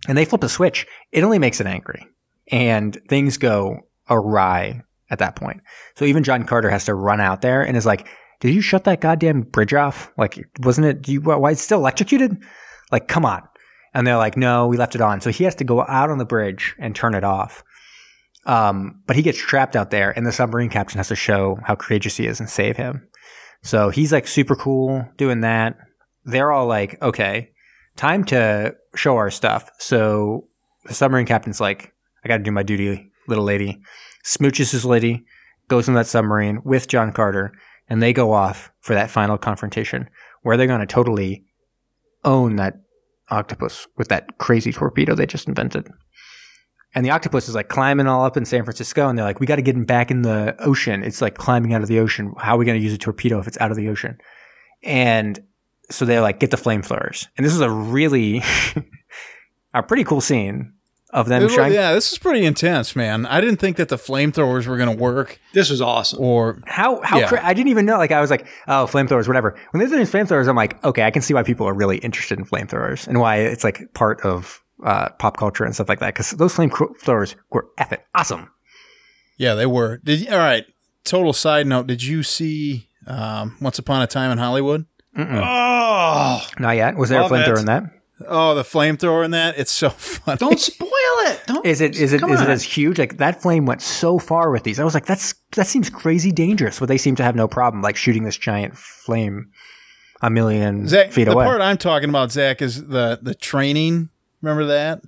And they flip a switch. It only makes it angry, and things go awry at that point. So even John Carter has to run out there and is like, "Did you shut that goddamn bridge off? Like, wasn't it? You, why it's still electrocuted? Like, come on!" And they're like, "No, we left it on." So he has to go out on the bridge and turn it off. Um, but he gets trapped out there, and the submarine captain has to show how courageous he is and save him. So he's like super cool doing that. They're all like, okay, time to show our stuff. So the submarine captain's like, I got to do my duty, little lady. Smooches his lady, goes in that submarine with John Carter, and they go off for that final confrontation where they're going to totally own that octopus with that crazy torpedo they just invented. And the octopus is like climbing all up in San Francisco, and they're like, "We got to get him back in the ocean." It's like climbing out of the ocean. How are we going to use a torpedo if it's out of the ocean? And so they're like, "Get the flamethrowers." And this is a really, a pretty cool scene of them was- showing. yeah, this is pretty intense, man. I didn't think that the flamethrowers were going to work, This was awesome. or How how Yeah. cra- I didn't even know. Like I was like, oh, flamethrowers, whatever. When they're doing flamethrowers, I'm like, okay, I can see why people are really interested in flamethrowers and why it's like part of uh, pop culture and stuff like that because those flamethrowers were effing awesome. Yeah, they were. Did all right. Total side note: Did you see um, Once Upon a Time in Hollywood? Oh, Not yet. Was there a flamethrower in that? Oh, the flamethrower in that. It's so funny. don't spoil it. Don't. Is it is it is Come is it as huge? Like that flame went so far with these. I was like, that's that seems crazy dangerous. But they seem to have no problem like shooting this giant flame a million Zach, feet the away. The part I'm talking about, Zach, is the the training. Remember that?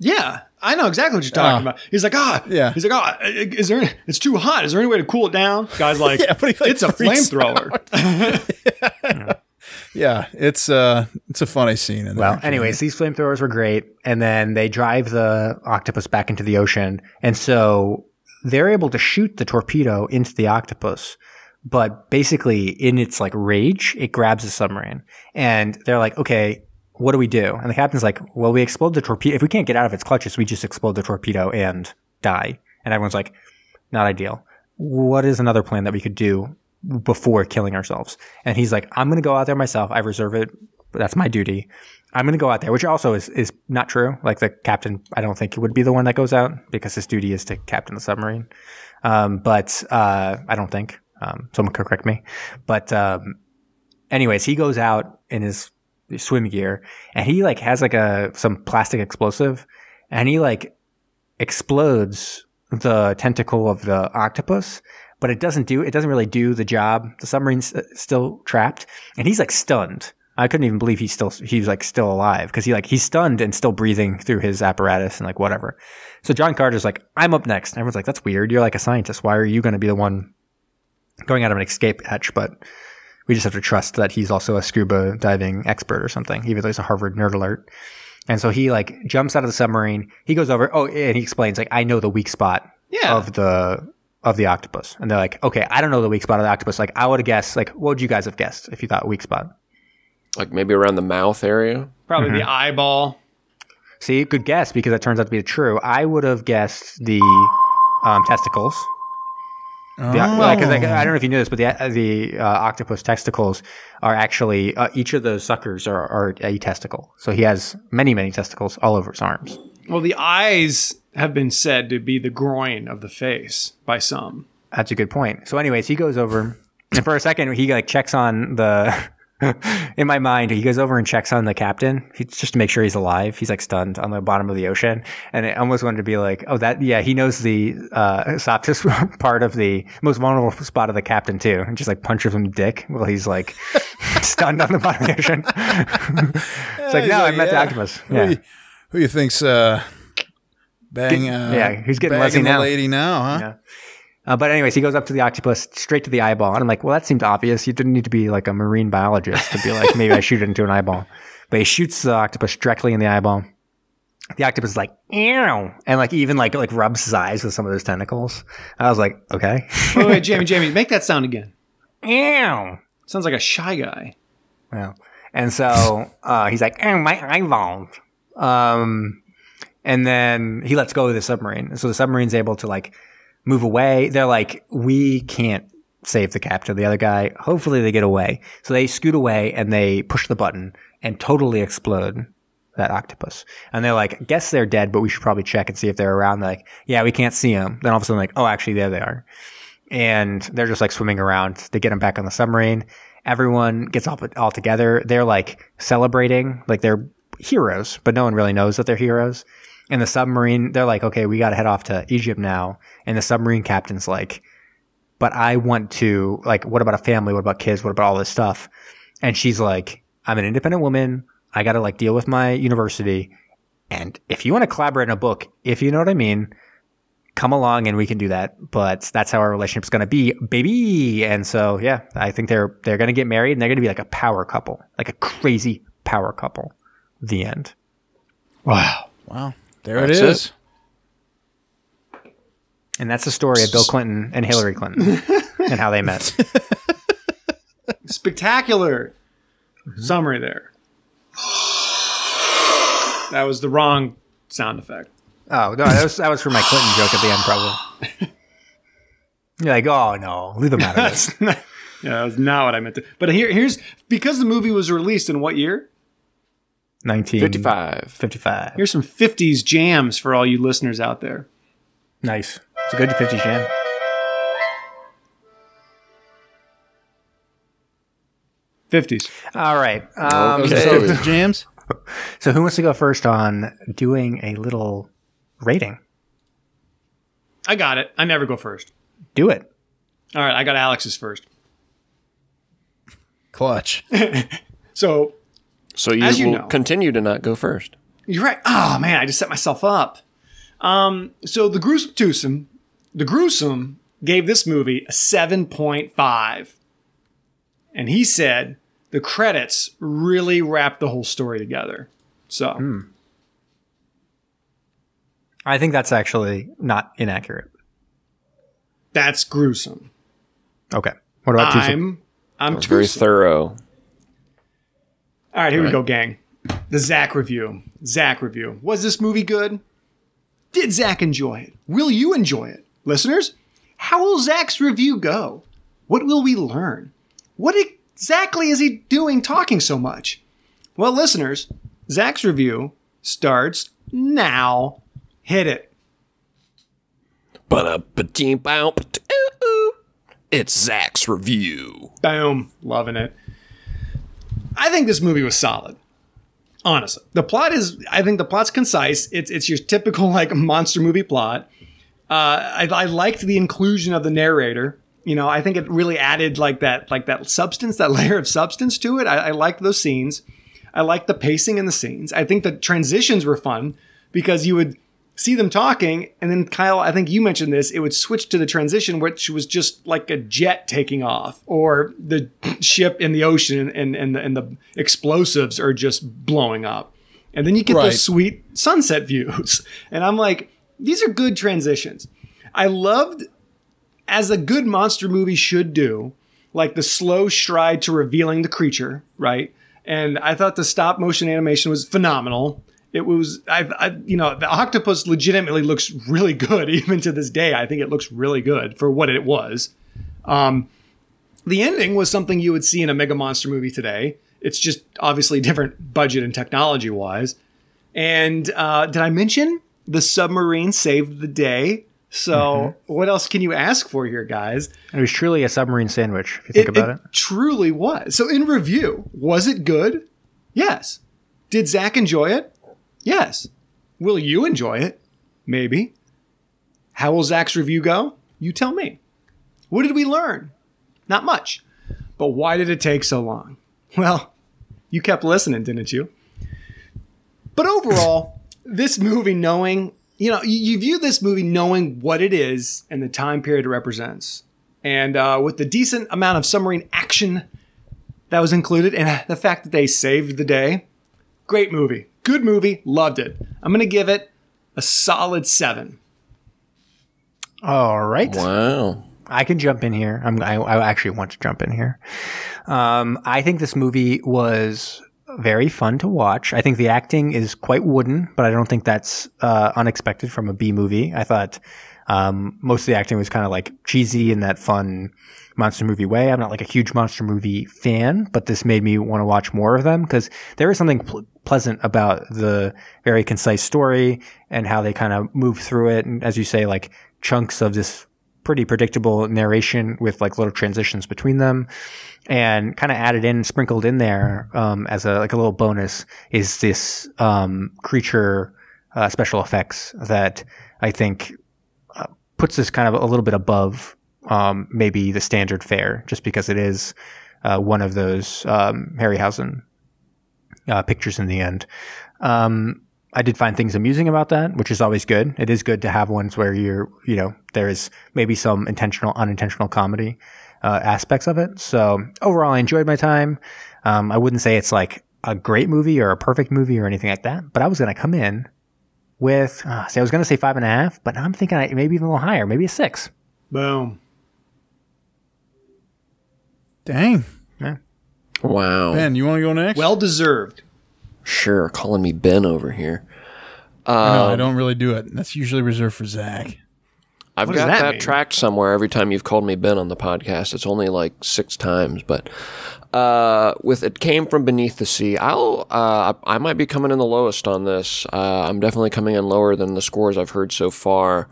Yeah, I know exactly what you're talking Oh. about. He's like, ah, Yeah. He's like, ah, is there? Any, It's too hot. Is there any way to cool it down? Guy's like, Yeah, but like, it's a flamethrower. Yeah, it's uh, it's a funny scene. In Well, anyways, these flamethrowers were great, and then they drive the octopus back into the ocean, and so they're able to shoot the torpedo into the octopus. But basically, in its like rage, it grabs the submarine, and they're like, "Okay, what do we do?" And the captain's like, "Well, we explode the torpedo. If we can't get out of its clutches, we just explode the torpedo and die." And everyone's like, "Not ideal. What is another plan that we could do before killing ourselves?" And he's like, "I'm going to go out there myself. I reserve it that's my duty. I'm going to go out there, which also is, is not true. Like the captain, I don't think he would be the one that goes out because his duty is to captain the submarine. Um, but uh, I don't think. Um, someone could correct me. But um, anyways, he goes out in his swim gear and he like has like a some plastic explosive and he like explodes the tentacle of the octopus but it doesn't do it doesn't really do the job. The submarine's uh, still trapped and he's like stunned. I couldn't even believe he's still he's like still alive because he like he's stunned and still breathing through his apparatus and like whatever. So john carter's like i'm up next. And everyone's like that's weird. You're like a scientist. Why are you going to be the one going out of an escape hatch? But we just have to trust that he's also a scuba diving expert or something even though he's a harvard nerd alert. And so he like jumps out of the submarine. He goes over oh and he explains like i know the weak spot Yeah. of the of the octopus and they're like okay i don't know the weak spot of the octopus like i would have guessed like what would you guys have guessed if you thought weak spot Like maybe around the mouth area. Probably Mm-hmm. the eyeball. see good guess because it turns out to be true i would have guessed the um, testicles Oh. The, like, 'cause, like, I don't know if you knew this, but the the uh, octopus testicles are actually uh, each of those suckers are, are a testicle. So he has many many testicles all over his arms. Well, the eyes have been said to be the groin of the face by some. That's a good point. So, anyways, he goes over, and for a second, he like checks on the. in my mind, he goes over and checks on the captain, he, just to make sure he's alive. He's like stunned on the bottom of the ocean, and I almost wanted to be like, "Oh, that yeah." He knows the uh, softest part of the most vulnerable spot of the captain too, and just like punches him dick while he's like stunned on the bottom of the ocean. it's like, he's no, like, I met the yeah. octopus. Who, Yeah. you, who you think's uh, bang? Get- uh, yeah, who's getting Leslie now? lady now, huh? Yeah. Uh, but anyways, he goes up to the octopus, straight to the eyeball, and I'm like, well, that seemed obvious. You didn't need to be like a marine biologist to be like, maybe I shoot it into an eyeball. But he shoots the octopus directly in the eyeball. The octopus is like, ew, and like even like like rubs his eyes with some of those tentacles. I was like, okay, Wait, wait, Jamie, Jamie, make that sound again. ew. Sounds like a shy guy. Well, and so uh, he's like, oh, my eyeball. Um, and then he lets go of the submarine. So the submarine's able to like move away. They're like, we can't save the captain, the other guy. Hopefully they get away. So they scoot away and they push the button and totally explode that octopus. And they're like, guess they're dead, but we should probably check and see if they're around. They're like, yeah, we can't see them. Then all of a sudden, like, oh, actually, there they are. And they're just like swimming around. They get them back on the submarine. Everyone gets all, all together. They're like celebrating, like they're heroes, but no one really knows that they're heroes. And the submarine, they're like, okay, we got to head off to Egypt now. And the submarine captain's like, but I want to, like, what about a family? What about kids? What about all this stuff? And she's like, I'm an independent woman. I got to like deal with my university. And if you want to collaborate in a book, if you know what I mean, come along and we can do that. But that's how our relationship's going to be, baby. And so, yeah, I think they're, they're going to get married and they're going to be like a power couple, like a crazy power couple. The end. Wow. Wow, there That's it it. is. And that's the story of Bill Clinton and Hillary Clinton and how they met. Spectacular mm-hmm. summary there. That was the wrong sound effect. Oh, no, that was, that was for my Clinton joke at the end, probably. You're like, oh, no, leave him out of this. That's not, yeah, that was not what I meant to. But here, here's because the movie was released in what year? 19 55. 55. Here's some 50s jams for all you listeners out there. Nice. It's a good 50s jam. Fifties. All right. Um, Okay. So the jams. So who wants to go first on doing a little rating? I got it. I never go first. Do it. All right, I got Alex's first. Clutch. So So you As you will know. continue to not go first. you're right. Oh man, I just set myself up. Um, so the gruesome twosome, the gruesome gave this movie a seven point five, and he said the credits really wrapped the whole story together. So I think that's actually not inaccurate. that's gruesome. Okay. What about Twosome? I'm I'm It's very twosome. thorough. All right, here we Right. go, gang. The Zach review. Zach review. Was this movie good? Did Zach enjoy it? Will you enjoy it? Listeners, how will Zach's review go? What will we learn? What exactly is he doing talking so much? Well, listeners, Zach's review starts now. Hit it. It's Zach's review. Boom. Loving it. I think this movie was solid. Honestly. The plot is I think the plot's concise. It's it's your typical like monster movie plot. Uh, I, I liked the inclusion of the narrator. You know, I think it really added like that like that substance, that layer of substance to it. I, I liked those scenes. I liked the pacing in the scenes. I think the transitions were fun because you would see them talking, and then Kyle, I think you mentioned this, it would switch to the transition, which was just like a jet taking off, or the ship in the ocean and, and, the, and the explosives are just blowing up. And then you get Right. those sweet sunset views. And I'm like, these are good transitions. I loved, as a good monster movie should do, like the slow stride to revealing the creature, right? And I thought the stop motion animation was phenomenal. It was, I, I, you know, the octopus legitimately looks really good even to this day. I think it looks really good for what it was. Um, the ending was something you would see in a mega monster movie today. It's just obviously different budget and technology wise. And uh, did I mention the submarine saved the day? So what else can you ask for here, guys? It was truly a submarine sandwich, if you think about it. truly was. So, in review, was it good? Yes. Did Zach enjoy it? Yes. Will you enjoy it? Maybe. How will Zach's review go? You tell me. What did we learn? Not much. But why did it take so long? Well, you kept listening, didn't you? But overall, this movie, knowing, you know, you, view this movie knowing what it is and the time period it represents. And uh, with the decent amount of submarine action that was included and the fact that they saved the day, great movie. Good movie. Loved it. I'm going to give it a solid seven. All right. Wow. I can jump in here. I'm, I, I actually want to jump in here. Um, I think this movie was very fun to watch. I think the acting is quite wooden, but I don't think that's uh, unexpected from a B movie. I thought um, most of the acting was kind of like cheesy in that fun monster movie way. I'm not like a huge monster movie fan, but this made me want to watch more of them because there is something pl- pleasant about the very concise story and how they kind of move through it. And as you say, like chunks of this pretty predictable narration with like little transitions between them and kind of added in sprinkled in there um, as a like a little bonus is this um, creature uh, special effects that i think puts this kind of a little bit above um, maybe the standard fare just because it is uh, one of those um, harryhausen uh, pictures in the end um, I did find things amusing about that, which is always good. It is good to have ones where you're, you know, there is maybe some intentional, unintentional comedy uh, aspects of it. So overall, I enjoyed my time. Um, I wouldn't say it's like a great movie or a perfect movie or anything like that, but I was going to come in with, uh, say, I was going to say five and a half, but I'm thinking I, maybe even a little higher, maybe a six. Boom. Dang. Yeah. Wow. Ben, you want to go next? Well deserved. Sure, calling me Ben over here. no, I Um, don't really do it. That's usually reserved for Zach. I've What got that that, tracked somewhere every time you've called me Ben on the podcast. It's only like six times, but uh, with it came from beneath the sea. I'll uh, I might be coming in the lowest on this. Uh, I'm definitely coming in lower than the scores I've heard so far.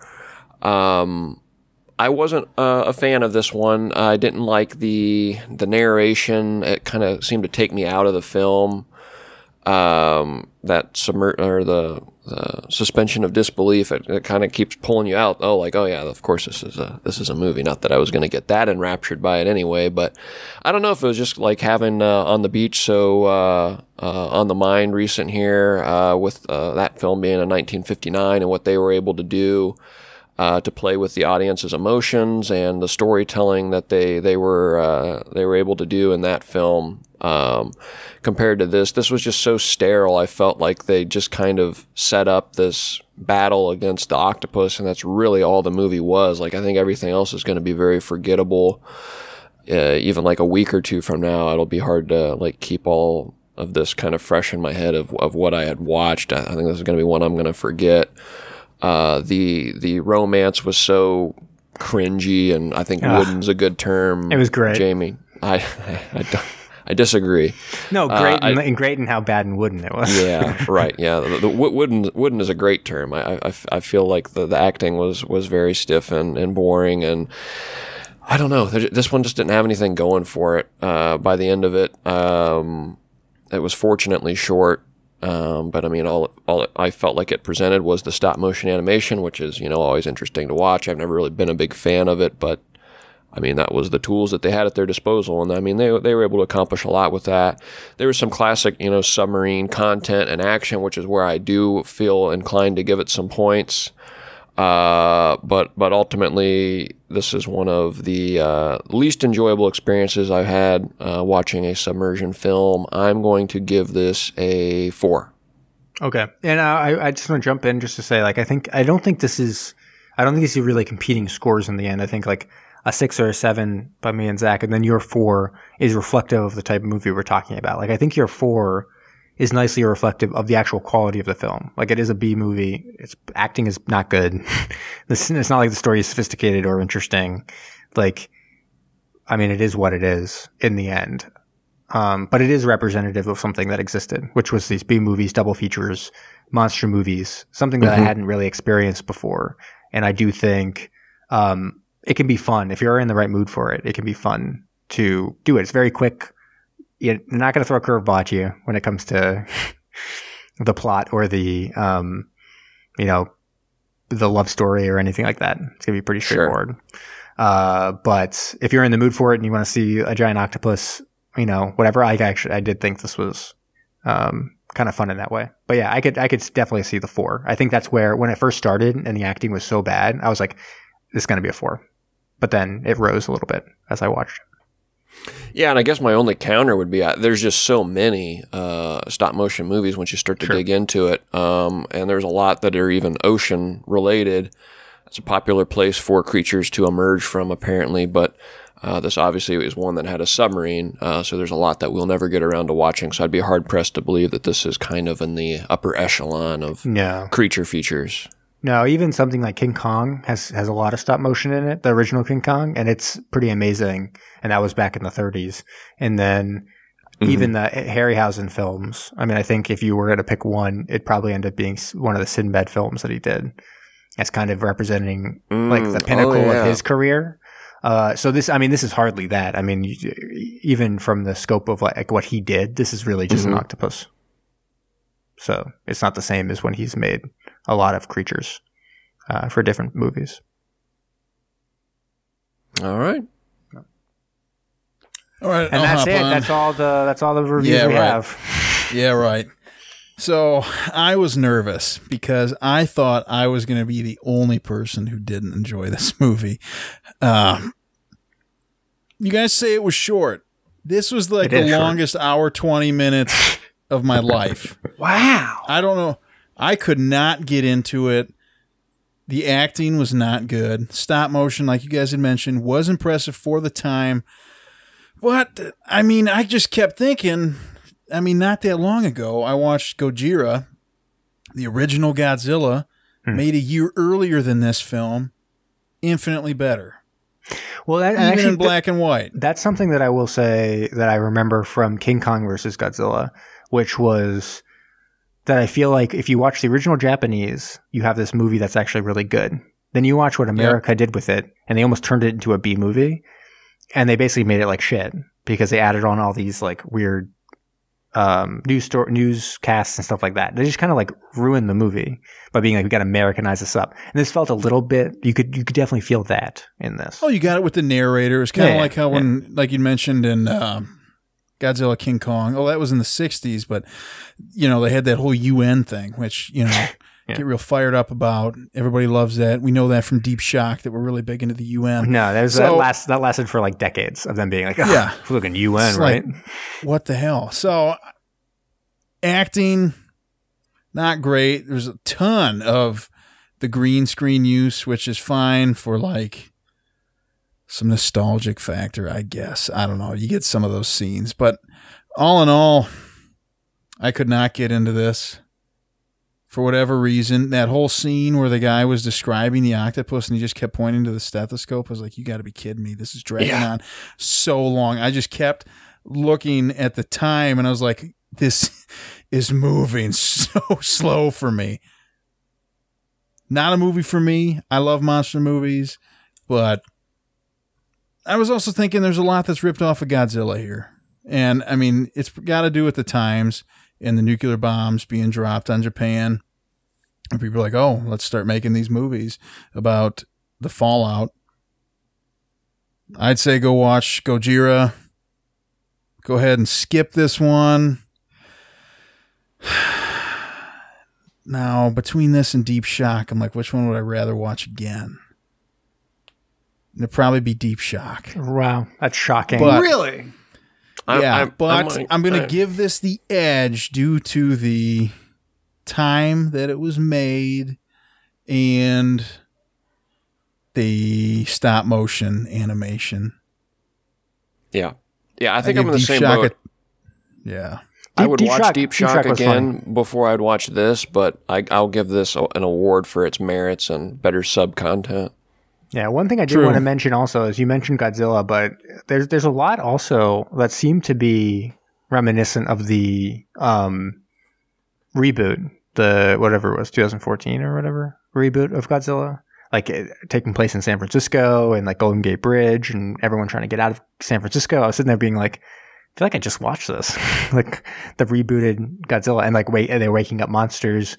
Um, I wasn't uh, a fan of this one. I didn't like the the narration. It kind of seemed to take me out of the film. Um, that submer- or the, the suspension of disbelief. It, it kind of keeps pulling you out. Oh, like oh yeah, of course this is a this is a movie. Not that I was going to get that enraptured by it anyway. But I don't know if it was just like having uh, on the beach so uh, uh, on the mind recent here uh, with uh, that film being in 1959 and what they were able to do uh, to play with the audience's emotions and the storytelling that they they were they were able to do in that film. Um, compared to this, this was just so sterile. I felt like they just kind of set up this battle against the octopus, and that's really all the movie was. Like I think everything else is going to be very forgettable. Uh, even like a week or two from now, it'll be hard to like keep all of this kind of fresh in my head of, of what I had watched. I, I think this is going to be one I'm going to forget. Uh, the the romance was so cringy, and I think wooden's a good term. It was great. Jamie. I I, don't- I disagree. No, Uh, great, I- and, great, and how bad and wooden it was. Yeah, right. Yeah, the, the wooden wooden is a great term. I I feel like the, the acting was was very stiff and, and boring, and I don't know. This one just didn't have anything going for it. Uh, by the end of it, um, it was fortunately short. Um, but I mean, all all I felt like it presented was the stop motion animation, which is you know always interesting to watch. I've never really been a big fan of it, but I mean, that was the tools that they had at their disposal, and I mean, they they were able to accomplish a lot with that. There was some classic, you know, submarine content and action, which is where I do feel inclined to give it some points. Uh, but but ultimately, this is one of the uh, least enjoyable experiences I've had uh, watching a submersion film. I'm going to give this a four. Okay, and I I just want to jump in just to say like I think I don't think this is I don't think these are really competing scores in the end. I think like a six or a seven by me and Zach, and then your four is reflective of the type of movie we're talking about. Like I think your four is nicely reflective of the actual quality of the film. Like it is a B movie. Its acting is not good. this it's not like the story is sophisticated or interesting. Like I mean, it is what it is in the end. Um, but it is representative of something that existed, which was these B movies, double features, monster movies, something that I hadn't really experienced before. And I do think um, it can be fun if you're in the right mood for it. It can be fun to do it. It's very quick. You're not going to throw a curveball at you when it comes to the plot or the, um, you know, the love story or anything like that. It's going to be pretty Sure. straightforward. Uh, but if you're in the mood for it and you want to see a giant octopus, you know, whatever, I actually, I did think this was, um, kind of fun in that way. But yeah, I could, I could definitely see the four. I think that's where, when it first started and the acting was so bad, I was like, this is going to be a four. But then it rose a little bit as I watched it. Yeah, and I guess my only counter would be uh, there's just so many uh, stop motion movies once you start to Sure. dig into it, um, and there's a lot that are even ocean related. It's a popular place for creatures to emerge from, apparently, but uh, this obviously is one that had a submarine, uh, so there's a lot that we'll never get around to watching. So I'd be hard pressed to believe that this is kind of in the upper echelon of No. creature features. No, even something like King Kong has has a lot of stop motion in it, the original King Kong, and it's pretty amazing. And that was back in the 30s. And then even the Harryhausen films. I mean, I think if you were going to pick one, it'd probably end up being one of the Sinbad films that he did. As kind of representing like the Mm, oh, pinnacle yeah. of his career. Uh, so this, I mean, this is hardly that. I mean, you, even from the scope of like what he did, this is really just Mhm. an octopus. So it's not the same as when he's made a lot of creatures uh, for different movies. All right. All right, And I'll that's it. on. That's all the that's all the reviews Yeah, we right. have. Yeah, right. So I was nervous because I thought I was going to be the only person who didn't enjoy this movie. Um, you guys say it was short. This was like It the is short. longest hour, 20 minutes of my life. Wow. I don't know. I could not get into it. The acting was not good. Stop motion, like you guys had mentioned, was impressive for the time. But I mean, I just kept thinking. I mean, not that long ago, I watched Gojira, the original Godzilla, hmm. made a year earlier than this film, infinitely better, Well, that, even actually, in black and white. that's something that I will say that I remember from King Kong versus Godzilla, which was that I feel like if you watch the original Japanese, you have this movie that's actually really good. Then you watch what America did with it, and they almost turned it into a B movie, and they basically made it like shit because they added on all these like weird um, news story, newscasts and stuff like that. They just kind of like ruined the movie by being like, we got to Americanize this up. And this felt a little bit. You could you could definitely feel that in this. Oh, you got it with the narrator. It's kind of Yeah, like how when, like you mentioned in um, Godzilla King Kong. Oh, that was in the '60s, but you know they had that whole UN thing, which you know get real fired up about. Everybody loves that. We know that from Deep Shock that we're really big into the UN. No, that was that last that lasted for like decades of them being like, oh, Yeah. looking UN, right? like, what the hell? So acting not great. There's a ton of the green screen use, which is fine for like some nostalgic factor, I guess. I don't know. You get some of those scenes, but all in all, I could not get into this for whatever reason. That whole scene where the guy was describing the octopus and he just kept pointing to the stethoscope I was like, you got to be kidding me. This is dragging Yeah. on so long. I just kept looking at the time and I was like, this is moving so slow for me. Not a movie for me. I love monster movies, but I was also thinking there's a lot that's ripped off of Godzilla here. And I mean, it's got to do with the times and the nuclear bombs being dropped on Japan. And people are like, oh, let's start making these movies about the fallout. I'd say go watch Gojira. Go ahead and skip this one. Now, between this and Deep Shock, I'm like, which one would I rather watch again? It'd probably be Deep Shock. Wow, that's shocking. But- really? I- yeah, I- but I I'm, might- going I- to give this the edge due to the time that it was made and the stop motion animation. Yeah, yeah. I think I I'm in the Deep same Shock boat. a- yeah. I would Deep watch Shock- Deep Deep Shock, Shock was again before I'd watch this, but I, I'll give this an award for its merits and better sub content. Yeah, one thing I did True. want to mention also is you mentioned Godzilla, but there's there's a lot also that seem to be reminiscent of the um, reboot, the whatever it was, 2014 or whatever reboot of Godzilla, like it, taking place in San Francisco and like Golden Gate Bridge and everyone trying to get out of San Francisco. I was sitting there being like. I feel like I just watched this, like the rebooted Godzilla, and like wait, they're waking up monsters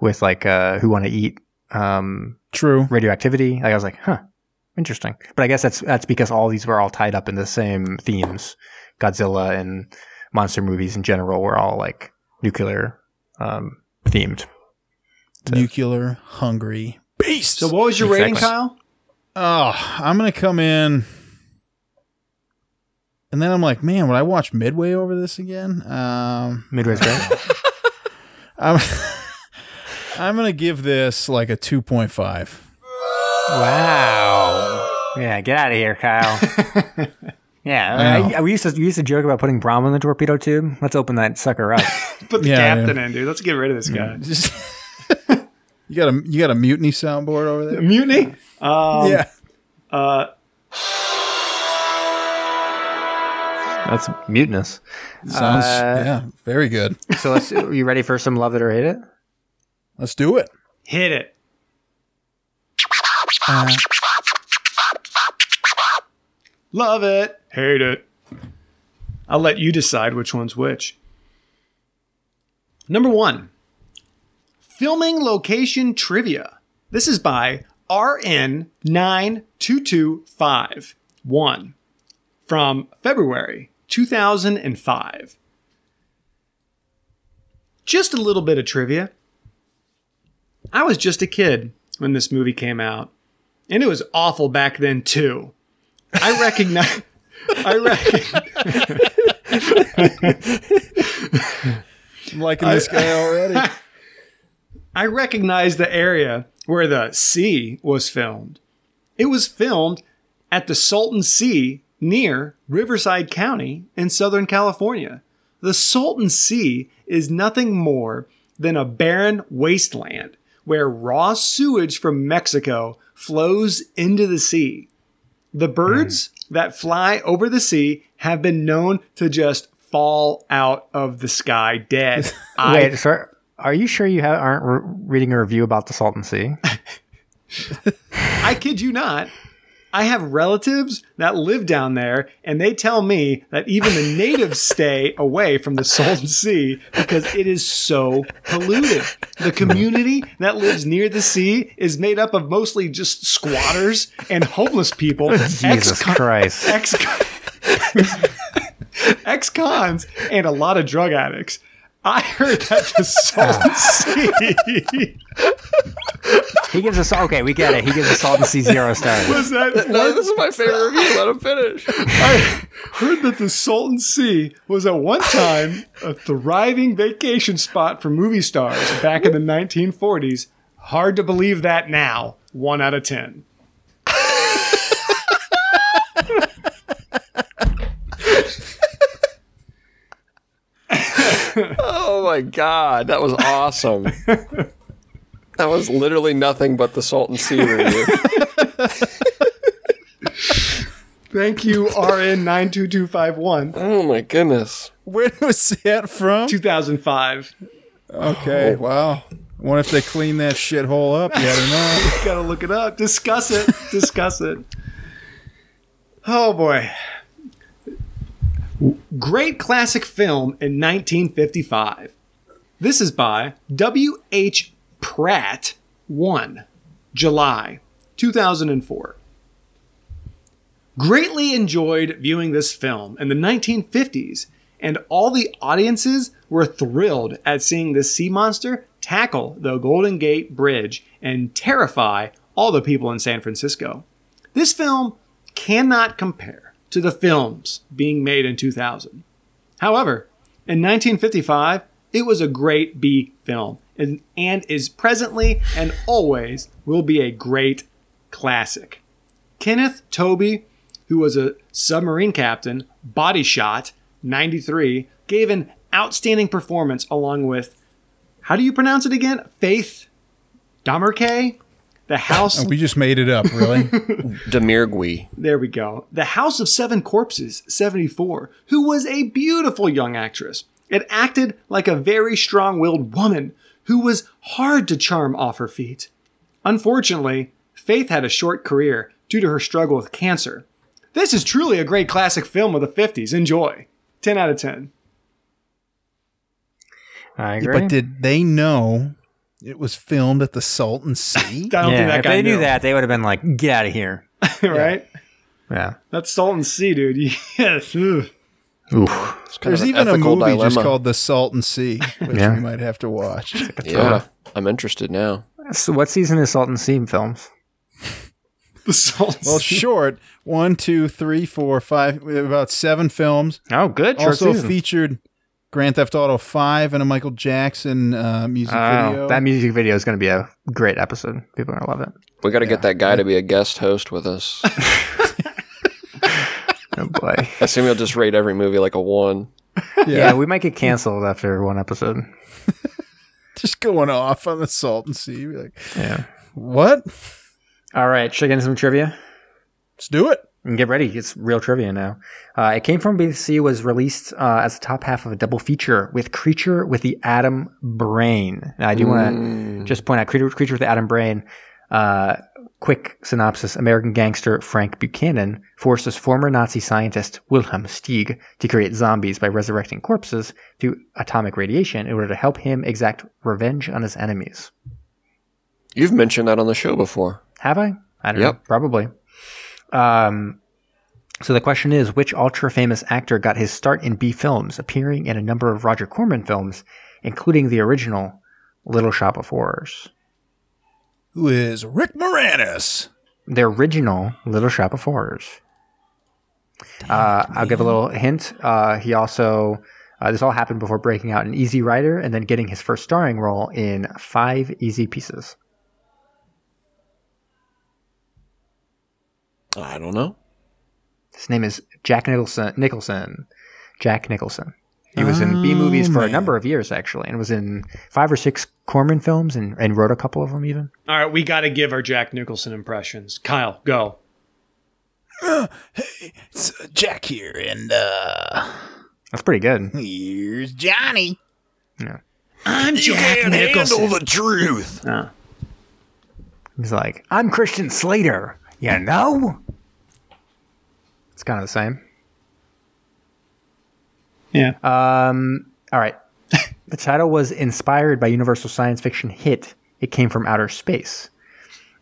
with like uh, who want to eat um, True. radioactivity. Like I was like, huh, interesting. But I guess that's that's because all these were all tied up in the same themes. Godzilla and monster movies in general were all like nuclear um, themed. Nuclear hungry beast. So what was your rating, Kyle? Oh, I'm gonna come in, and then I'm like, man, would I watch Midway over this again? Um, Midway's great. I'm I'm gonna give this like a 2.5. wow. Yeah, get out of here, Kyle. yeah, I I we used to we used to joke about putting Brom in the torpedo tube. Let's open that sucker up. Put the Yeah, captain yeah. in, dude. Let's get rid of this guy. Just you got a you got a mutiny soundboard over there. Mutiny. Um, yeah, Uh, That's mutinous. sounds uh, yeah very good. So let's. Are you ready for some love it or hate it? Let's do it. hit it. Uh, Love it. Hate it. I'll let you decide which one's which. Number one Filming location trivia. This is by RN92251 from February 2005. Just a little bit of trivia. I was just a kid when this movie came out, and it was awful back then, too. I recognize. I reckon. I'm liking this guy already. I recognize the area where the sea was filmed. It was filmed at the Salton Sea near Riverside County in Southern California. The Salton Sea is nothing more than a barren wasteland where raw sewage from Mexico flows into the sea. The birds hmm. that fly over the sea have been known to just fall out of the sky dead. I Wait, sir, are you sure you ha- aren't re- reading a review about the Salton Sea? I kid you not. I have relatives that live down there, and they tell me that even the natives stay away from the Salton Sea because it is so polluted. The community that lives near the sea is made up of mostly just squatters and homeless people, Jesus ex-con- Christ. ex ex cons, and a lot of drug addicts. I heard that the Salton Sea He gives us okay. We get it. He gives us the Salton Sea zero stars. was that No, this is my favorite review. Let him finish. I heard that the Salton Sea was at one time a thriving vacation spot for movie stars back in the 1940s. Hard to believe that now. One out of ten. Oh my god, that was awesome. that was literally nothing but the Salton Sea review. Thank you, RN92251. Oh my goodness. Where was that from? 2005. Okay, oh. wow. I wonder if they clean that shithole up yet or not. Gotta look it up. Discuss it. Discuss it. Oh boy. Great classic film in 1955. This is by W.H. Pratt 1, July 2004. Greatly enjoyed viewing this film in the 1950s, and all the audiences were thrilled at seeing this sea monster tackle the Golden Gate Bridge and terrify all the people in San Francisco. This film cannot compare to the films being made in 2000. However, in 1955, it was a great B film and, and is presently and always will be a great classic. Kenneth Tobey, who was a submarine captain, Body Shot 93, gave an outstanding performance along with, how do you pronounce it again? Faith Domergue? The House. Oh, we just made it up, really. Demirgui. There we go. The House of Seven Corpses, 74, who was a beautiful young actress. It acted like a very strong willed woman who was hard to charm off her feet. Unfortunately, Faith had a short career due to her struggle with cancer. This is truly a great classic film of the 50s. Enjoy. 10 out of 10. I agree. but did they know it was filmed at the Salton Sea? I don't yeah, think that if guy they knew knew. that, they would have been like, "Get out of here." right? Yeah. That's Salton Sea, dude. Yes. Ugh. Oof. It's kind There's of an even a ethical movie just called The Salton Sea, which Yeah. we might have to watch. Yeah, I'm interested now. So, what season is Salton Sea films? The Salton Well, Sea. Well, short one, two, three, four, five, about seven films. Oh, good. Short also season. featured Grand Theft Auto 5 and a Michael Jackson uh, music Oh, video. that music video is going to be a great episode. People are going to love it. We got to get that guy to be a guest host with us. Oh boy. I assume he'll just rate every movie like a one. yeah, we might get canceled after one episode. just going off on the Salton Sea. Like, Yeah. what? All right. Should I get into some trivia? Let's do it. And get ready. It's real trivia now. Uh, it came from BBC, was released uh, as the top half of a double feature with Creature with the Atom Brain. Now, I do want to just point out Creature, Creature with the Atom Brain. Uh, quick synopsis American gangster Frank Buchanan forces former Nazi scientist Wilhelm Stieg to create zombies by resurrecting corpses through atomic radiation in order to help him exact revenge on his enemies. You've mentioned that on the show before. Have I? I don't know. Yep. Probably. Um, so the question is, which ultra famous actor got his start in B films, appearing in a number of Roger Corman films, including the original Little Shop of Horrors? Who is Rick Moranis? The original Little Shop of Horrors. Uh, I'll give a little hint. Uh, he also, uh, this all happened before breaking out in Easy Rider and then getting his first starring role in Five Easy Pieces. I don't know. His name is Jack Nicholson. Nicholson. Jack Nicholson. He was in B movies Oh, for a number of years actually, and was in five or six Corman films, and, and wrote a couple of them even. All right, we got to give our Jack Nicholson impressions. Kyle, go. Hey, It's uh, Jack here, and uh, That's pretty good. here's Johnny. Yeah, I'm Jack Nicholson. Handle the truth. Oh. He's like, I'm Christian Slater. You know? It's kind of the same. Yeah. Um, all right. the title was inspired by Universal science fiction hit It Came from Outer Space.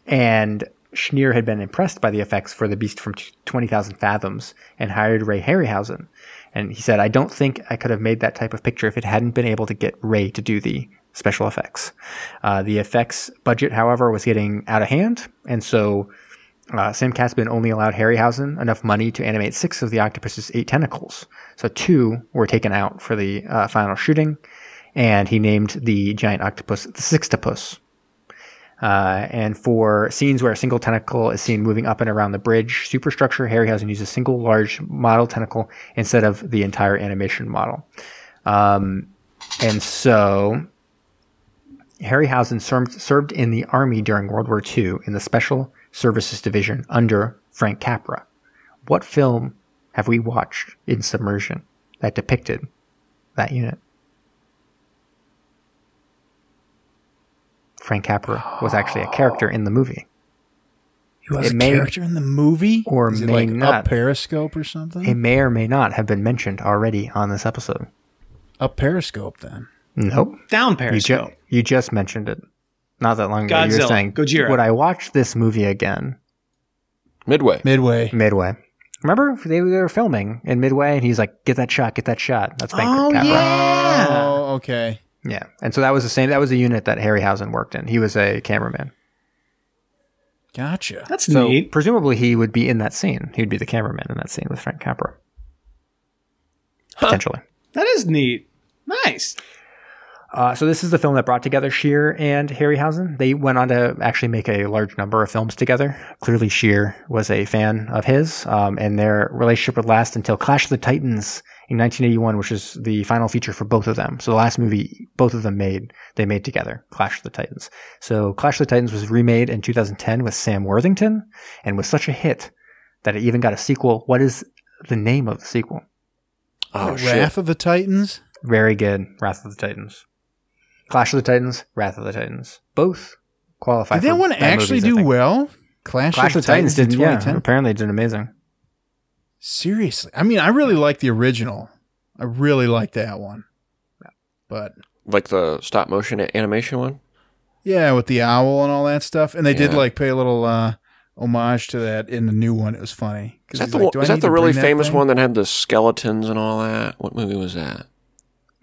And Schneer had been impressed by the effects for the Beast from 20,000 Fathoms and hired Ray Harryhausen. And he said, I don't think I could have made that type of picture if it hadn't been able to get Ray to do the special effects. Uh, the effects budget, however, was getting out of hand. And so uh, Sam Katzman only allowed Harryhausen enough money to animate six of the octopus's eight tentacles. So two were taken out for the uh, final shooting, and he named the giant octopus the Sixtopus. Uh, and for scenes where a single tentacle is seen moving up and around the bridge superstructure, Harryhausen used a single large model tentacle instead of the entire animation model. Um, and so Harryhausen served, served in the army during World War II in the Special Services Division under Frank Capra. What film have we watched in Submersion that depicted that unit? Frank Capra was actually a character in the movie. He was It a may- character in the movie, or Is it may like not. up Periscope or something. It may or may not have been mentioned already on this episode. up Periscope, then. Nope. Down You, Periscope. ju- you just mentioned it not that long ago. you were saying, Gojira. would I watch this movie again? Midway. Midway. Midway. Remember they were filming in Midway, and he's like, "Get that shot, get that shot." That's Frank Oh, Capra. yeah. Oh, okay. Yeah, and so that was the same. That was the unit that Harryhausen worked in. He was a cameraman. Gotcha. That's So neat. presumably he would be in that scene. He'd be the cameraman in that scene with Frank Capra. Potentially. That is neat. Nice. Uh, so this is the film that brought together Schneer and Harryhausen. They went on to actually make a large number of films together. Clearly, Schneer was a fan of his, um, and their relationship would last until Clash of the Titans in 1981, which is the final feature for both of them. So the last movie both of them made, they made together, Clash of the Titans. So Clash of the Titans was remade in 2010 with Sam Worthington, and was such a hit that it even got a sequel. What is the name of the sequel? Oh, shit. Wrath of the Titans. Very good. Wrath of the Titans. Clash of the Titans, Wrath of the Titans. Both qualify Did that for one actually movies, do well? Clash, Clash of the Titans, did in yeah, apparently did amazing. Seriously, I mean, I really like the original. I really like that one. But Like the stop motion animation one? yeah, with the owl and all that stuff, and they did like pay a little uh, homage to that in the new one. It was funny. Is that the, like, one, is that the really bring that famous thing?" one that had the skeletons and all that? What movie was that?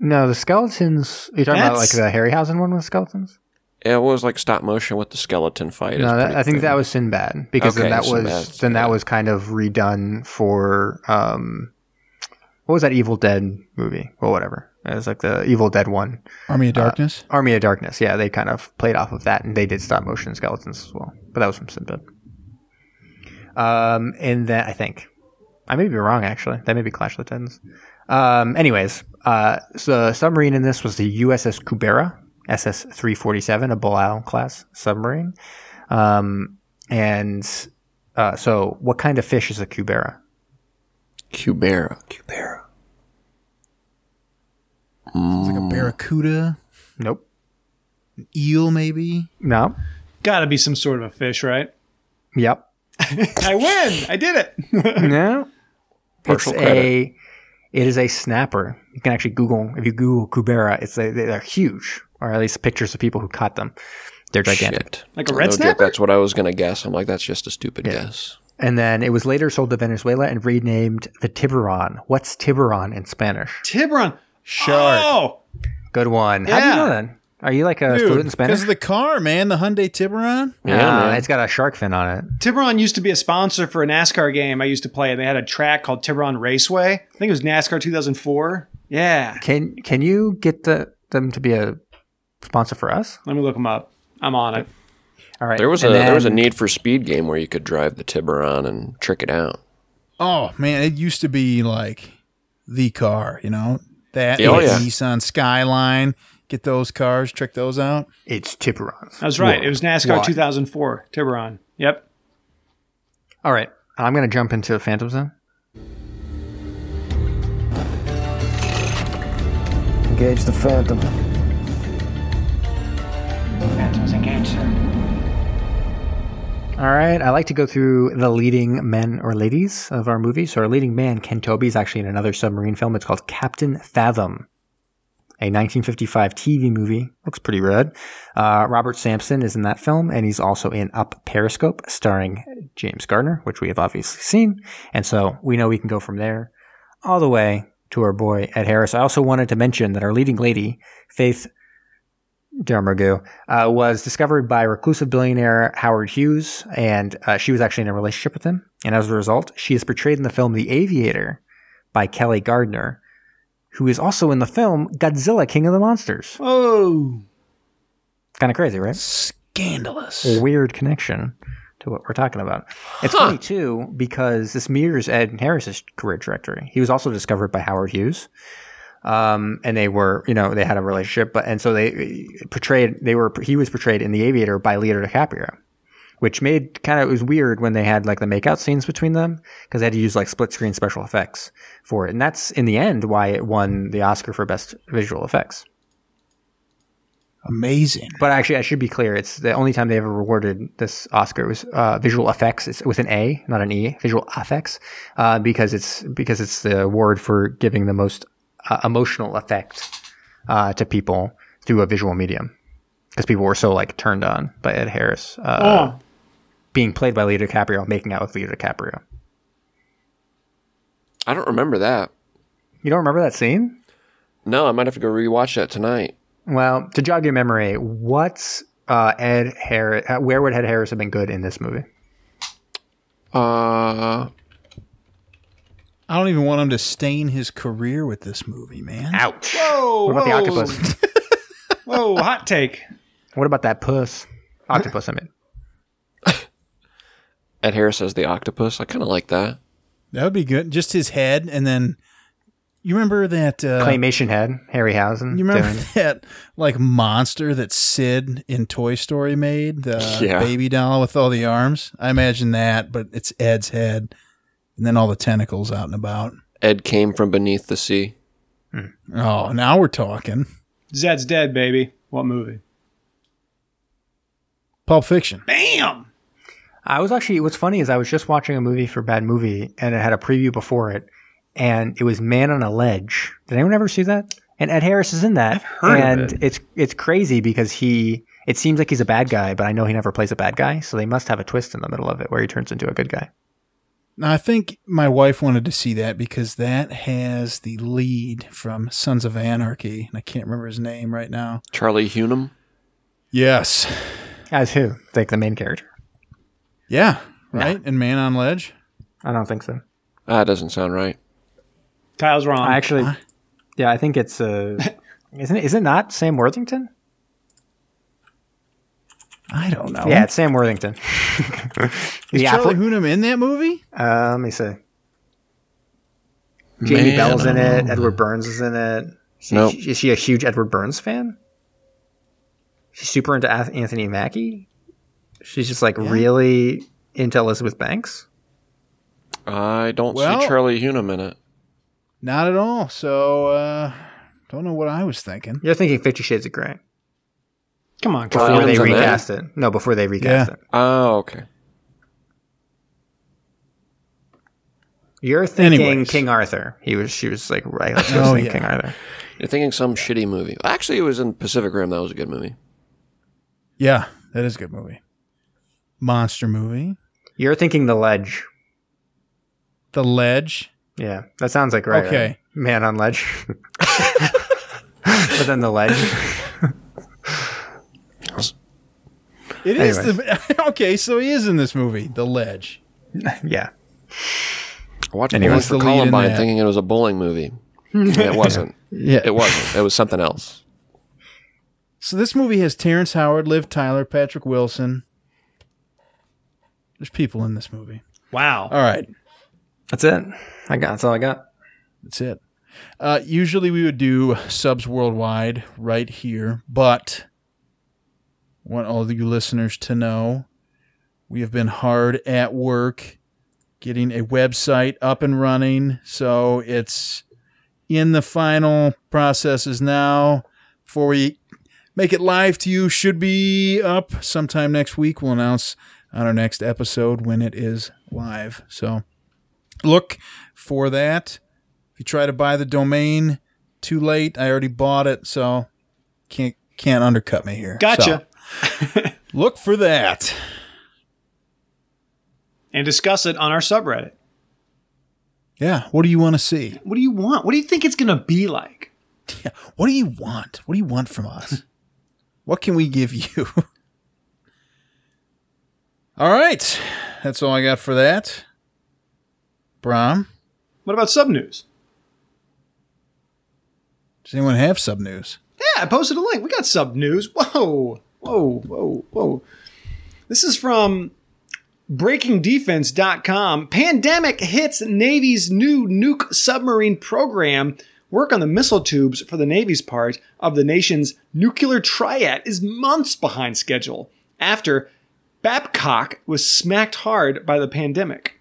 No, the skeletons. Are you talking about like That's- the Harryhausen one with skeletons? Yeah, it was like stop motion with the skeleton fight. It's No, that, pretty I think cool. that was Sinbad because then Okay, that was Sinbad, then that was kind of redone for um, what was that Evil Dead movie? Well, whatever. It was like the Evil Dead one, Army of Darkness. Army of Darkness. Yeah, they kind of played off of that, and they did stop motion skeletons as well. But that was from Sinbad. Um, and then I think I may be wrong. Actually, that may be Clash of the Titans. Um, anyways, uh, so the submarine in this was the USS Cubera, SS three forty seven, a Balao class submarine. Um, and uh, so, what kind of fish is a Kubera? Cubera. Cubera. It's like a Mm. barracuda, Nope. eel, maybe. No. Got to be some sort of a fish, right? Yep. I win. I did it. No. Partial it's credit. a it is a snapper. You can actually Google if you Google Cubera, it's a, they're huge, or at least pictures of people who caught them. They're gigantic. Shit. Like a red No joke, snapper? That's what I was going to guess. I'm like, that's just a stupid Yeah. guess. And then it was later sold to Venezuela and renamed the Tiburon. What's Tiburon in Spanish? Tiburon. Shark. Oh, Good one. How do you know that? Are you like a fluent in Spanish? because of the car, man, the Hyundai Tiburon. Yeah, Ah, it's got a shark fin on it. Tiburon used to be a sponsor for a NASCAR game I used to play. And they had a track called Tiburon Raceway. I think it was NASCAR 2004. Yeah. Can can you get the, them to be a sponsor for us? Let me look them up. I'm on it. All right. There was a And there was a Need for Speed game where you could drive the Tiburon and trick it out. Oh man, it used to be like the car. You know, That Oh, yeah. Nissan Skyline. Get those cars, check those out. It's Tiburons. That's right. It was NASCAR Why? 2004. Tiburon. Yep. All right, I'm gonna jump into Phantom Zone. Engage the Phantom. Phantoms engaged, sir. All right, I like to go through the leading men or ladies of our movie. So our leading man, Ken Tobey, is actually in another submarine film. It's called Captain Fathom, a 1955 TV movie. Looks pretty rad. Uh, Robert Sampson is in that film, and he's also in Up Periscope, starring James Garner, which we have obviously seen. And so we know we can go from there all the way to our boy Ed Harris. I also wanted to mention that our leading lady, Faith Domergue, uh, was discovered by reclusive billionaire Howard Hughes, and uh, she was actually in a relationship with him. And as a result, she is portrayed in the film The Aviator by Kelli Garner, who is also in the film Godzilla King of the Monsters. Oh. Kind of crazy, right? Scandalous. Weird connection to what we're talking about. It's funny too because this mirrors Ed Harris's career trajectory. He was also discovered by Howard Hughes, um, and they were, you know, they had a relationship, but and so they portrayed they were he was portrayed in The Aviator by Leonardo DiCaprio, which made kind of it was weird when they had like the makeout scenes between them because they had to use like split screen special effects for it, and that's in the end why it won the Oscar for best visual effects. Amazing. But actually, I should be clear. It's the only time they ever awarded this Oscar was uh, visual effects. It's with an A, not an E. Visual effects, uh, because it's because it's the award for giving the most uh, emotional effect uh, to people through a visual medium. Because people were so like turned on by Ed Harris uh, Oh. Being played by Leo DiCaprio, making out with Leo DiCaprio. I don't remember that. You don't remember that scene? No, I might have to go rewatch that tonight. Well, to jog your memory, what's uh, Ed Harris? Uh, where would Ed Harris have been good in this movie? Uh, I don't even want him to stain his career with this movie, man. Ouch! Whoa. What about the octopus? Whoa, hot take. What about that puss? Octopus, I mean. Ed Harris as the octopus. I kind of like that. That would be good. Just his head, and then you remember that uh, Claymation head, Harryhausen. You remember doing- that like monster that Sid in Toy Story made, the Yeah. baby doll with all the arms? I imagine that, but it's Ed's head, and then all the tentacles out and about. Ed came from beneath the sea. Oh, now we're talking. Zed's dead, baby. What movie? Pulp Fiction. Bam! I was actually, what's funny is I was just watching a movie for Bad Movie and it had a preview before it and it was Man on a Ledge. Did anyone ever see that? And Ed Harris is in that. I've heard of and it. it's it's crazy because he it seems like he's a bad guy, but I know he never plays a bad guy, so they must have a twist in the middle of it where he turns into a good guy. Now, I think my wife wanted to see that because that has the lead from Sons of Anarchy, and I can't remember his name right now. Charlie Hunnam. Yes. As who? Like the main character? Yeah. Right? And Man on Ledge. I don't think so. Ah, that doesn't sound right. Kyle's wrong. I actually, yeah, I think it's uh, isn't it, is it not Sam Worthington? I don't know. Yeah, it's Sam Worthington. Is the Charlie Hunnam in that movie? Uh, let me see. Jamie Man, Bell's in it. know. Edward Burns is in it. Is she, Nope. is she a huge Edward Burns fan? She's super into Anthony Mackie. She's just like really into Elizabeth Banks. I don't Well- see Charlie Hunnam in it. Not at all. So, uh, don't know what I was thinking. You're thinking Fifty Shades of Grey Come on, before Kyle. They recast it. No, before they recast Yeah. it. Oh, okay. You're thinking Anyways. King Arthur. He was. She was like right. Let's Oh, go see yeah. King Arthur. You're thinking some shitty movie. Actually, it was in Pacific Rim. That was a good movie. Yeah, that is a good movie. Monster movie. You're thinking The Ledge. The Ledge. Yeah, that sounds like right. Okay. right? Man on ledge. but then the ledge. It is Anyways. the okay. So he is in this movie, The Ledge. Yeah. I watched Anyways, the for lead Columbine thinking it was a bowling movie. And it wasn't. Yeah. It wasn't. It was something else. So this movie has Terrence Howard, Liv Tyler, Patrick Wilson. There's people in this movie. Wow. All right, That's it. I got that's all I got. that's it. Uh, usually we would do subs worldwide right here, but want all of you listeners to know we have been hard at work getting a website up and running. So it's in the final processes now. Before we make it live to you, should be up sometime next week. We'll announce on our next episode when it is live. So look for that. If you try to buy the domain too late, I already bought it, so can't can't undercut me here. Gotcha. So, look for that. and discuss it on our subreddit. Yeah. What do you want to see? What do you want? What do you think it's going to be like? Yeah. What do you want? What do you want from us? what can we give you? All right. That's all I got for that. Brom, What about sub news? does anyone have sub news? Yeah, I posted a link. We got sub news. Whoa, whoa, whoa, whoa. This is from BreakingDefense.com. Pandemic hits Navy's new nuke submarine program. Work on the missile tubes for the Navy's part of the nation's nuclear triad is months behind schedule after Babcock was smacked hard by the pandemic.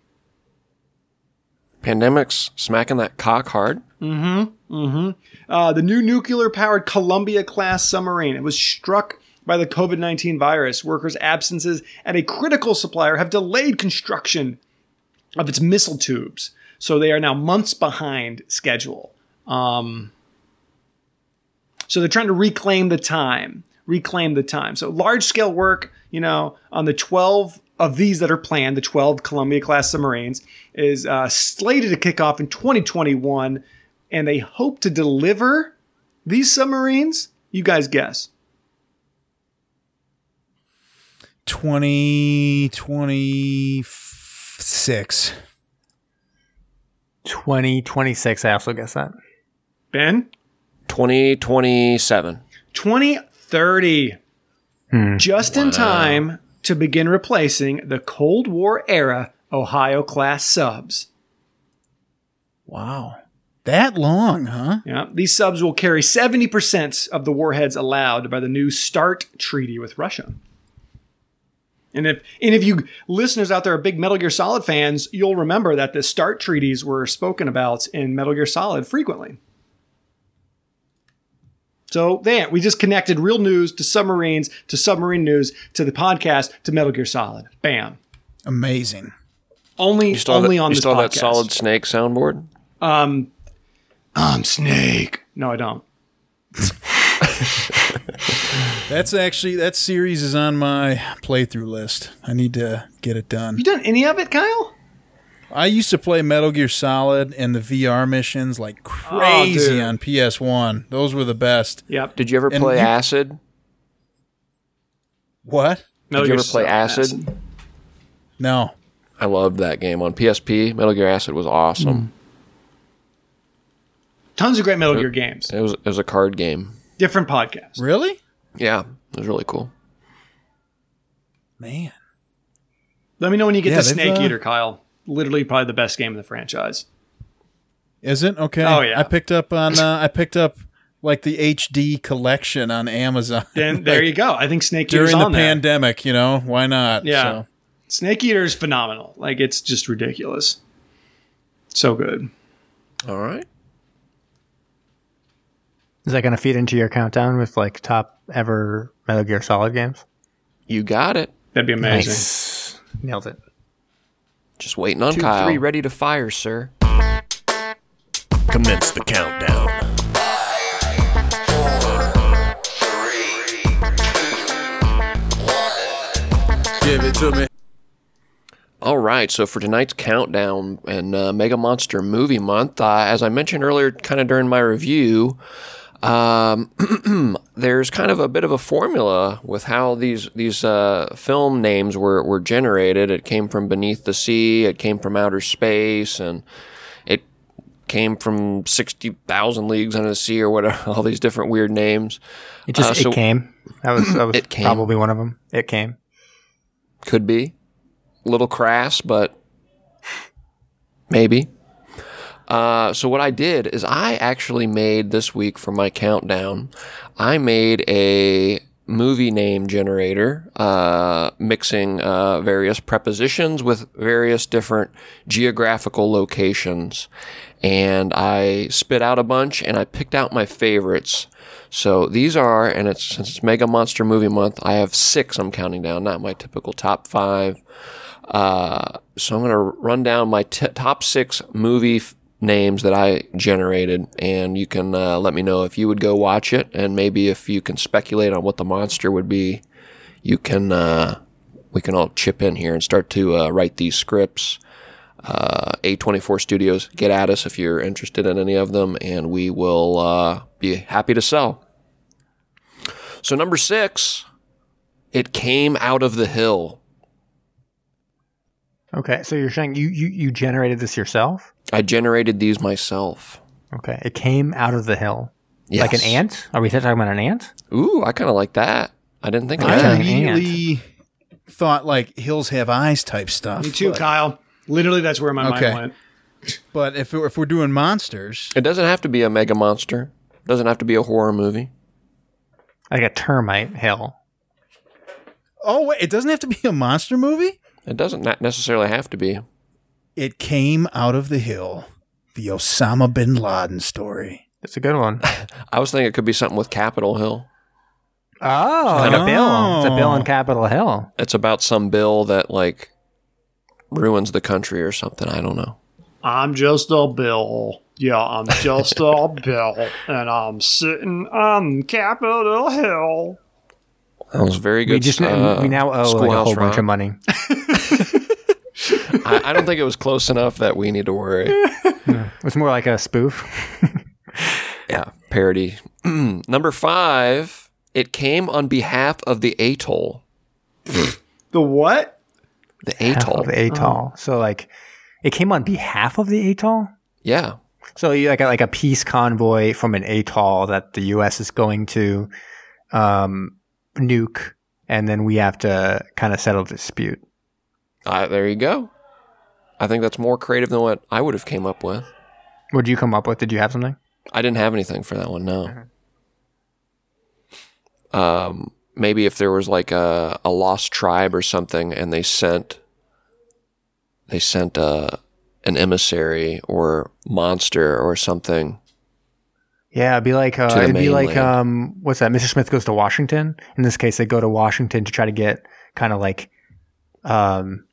Pandemics smacking that cock hard. Mm-hmm. Mm-hmm. Uh, the new nuclear powered Columbia class submarine. It was struck by the COVID 19 virus. Workers' absences at a critical supplier have delayed construction of its missile tubes. So they are now months behind schedule. Um, so they're trying to reclaim the time, reclaim the time. So large scale work, you know, on the 12 of these that are planned, the 12 Columbia class submarines, is uh, slated to kick off in 2021. And they hope to deliver these submarines. You guys guess. 2026. 2026, I also guess that. Ben? 2027. 2030. Hmm. Just in time to begin replacing the Cold War era Ohio class subs. Wow. That long, huh? Yeah, these subs will carry 70% of the warheads allowed by the new START treaty with Russia. And if and if you listeners out there are big Metal Gear Solid fans, you'll remember that the START treaties were spoken about in Metal Gear Solid frequently. So there, we just connected real news to submarines, to submarine news, to the podcast, to Metal Gear Solid. Bam. Amazing. Only You still only that, on you this still podcast. that solid snake soundboard? Um, I'm Snake. No, I don't. That's actually that series is on my playthrough list. I need to get it done. You done any of it, Kyle? I used to play Metal Gear Solid and the VR missions like crazy dude. on PS1. Those were the best. Yep. Did you ever And play you- Acid? What? Metal Did you Gear ever play Solid Acid? No. I loved that game on PSP. Metal Gear Acid was awesome. Tons of great Metal Gear games. It was it was a card game. Different podcast. Really? Yeah, it was really cool. Man. Let me know when you get Yeah, to Snake uh, Eater, Kyle. Literally, probably the best game in the franchise. Is it? Okay. Oh, yeah. I picked up on uh, I picked up like the HD collection on Amazon. Then there you go. I think Snake Eater's During the there. pandemic, you know, why not? Yeah. So, Snake Eater is phenomenal. Like it's just ridiculous. So good. All right. Is that going to feed into your countdown with like top ever Metal Gear Solid games? You got it. That'd be amazing. Nice. Nailed it. Just waiting on Two, Kyle. three, ready to fire, sir. Commence the countdown. give it to me. All right, so for tonight's countdown and uh, Mega Monster Movie Month, uh, as I mentioned earlier, kind of during my review, um, there's kind of a bit of a formula with how these these uh, film names were were generated. It came from beneath the sea, it came from outer space, and it came from sixty thousand leagues under the sea, or whatever. All these different weird names. It just Uh, so- it came. That was that was It came. probably one of them. It came. Could be. A little crass, but maybe. Uh, so what I did is I actually made this week for my countdown. I made a movie name generator, uh, mixing uh, various prepositions with various different geographical locations, and I spit out a bunch and I picked out my favorites. So these are, and it's since it's Mega Monster Movie Month, I have six. I'm counting down, not my typical top five. Uh, so I'm going to run down my t- top six movie f- names that I generated, and you can uh, let me know if you would go watch it, and maybe if you can speculate on what the monster would be. You can uh, we can all chip in here and start to uh, write these scripts. Uh, A24 Studios, get at us if you're interested in any of them, and we will uh, be happy to sell. So number six, it came out of the hill. Okay, so you're saying you, you you generated this yourself? I generated these myself. Okay, it came out of the hill. Yes. Like an ant? Are we talking about an ant? Ooh, I kind of like that. I didn't think I Yeah. that. immediately thought like hills have eyes type stuff. Me too, but, Kyle. Literally, that's where my Okay. mind went. but if if we're doing monsters, It doesn't have to be a mega monster. It doesn't have to be a horror movie. Like a termite hill. oh wait, it doesn't have to be a monster movie. It doesn't not necessarily have to be. It came out of the hill, the Osama bin Laden story. It's a good one. I was thinking it could be something with Capitol Hill. Oh, like a bill. It's a bill on Oh. Capitol Hill. It's about some bill that like ruins the country or something. I don't know. I'm just a bill. Yeah, I'm just a bill, and I'm sitting on Capitol Hill. That was very good. We just uh, we now owe like a Schoolhouse whole bunch of money. I, I don't think it was close enough that we need to worry. It's more like a spoof. Yeah, parody. Number five. It came on behalf of the atoll. The what? The atoll. the atoll. So like, it came on behalf of the atoll. Yeah. So you like a, like a peace convoy from an atoll that the U.S. is going to um, nuke, and then we have to kind of settle the dispute. Uh, there you go. I think that's more creative than what I would have came up with. What did you come up with? Did you have something? I didn't have anything for that one. No. Um, maybe if there was like a, a lost tribe or something, and they sent they sent a an emissary or monster or something. Yeah, it'd be like uh, it'd be like um, what's that? Mr. Smith goes to Washington. In this case, they go to Washington to try to get kind of like, um,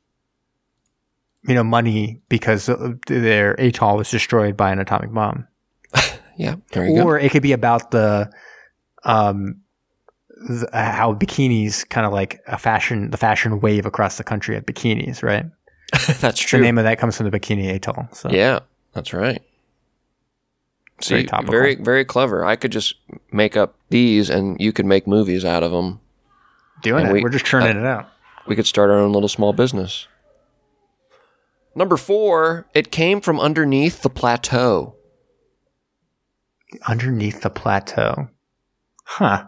you know, money because uh, their atoll was destroyed by an atomic bomb. Yeah, there you go. Or it could be about the, um, th- how bikinis kind of like a fashion, the fashion wave across the country at bikinis, right? that's true. The name of that comes from the Bikini Atoll. So Yeah, that's right. Very See, topical. very very clever. I could just make up these, and you could make movies out of them. doing it. we- are just churning it out. We could start our own little small business. Number four, it came from underneath the plateau. underneath the plateau. Huh.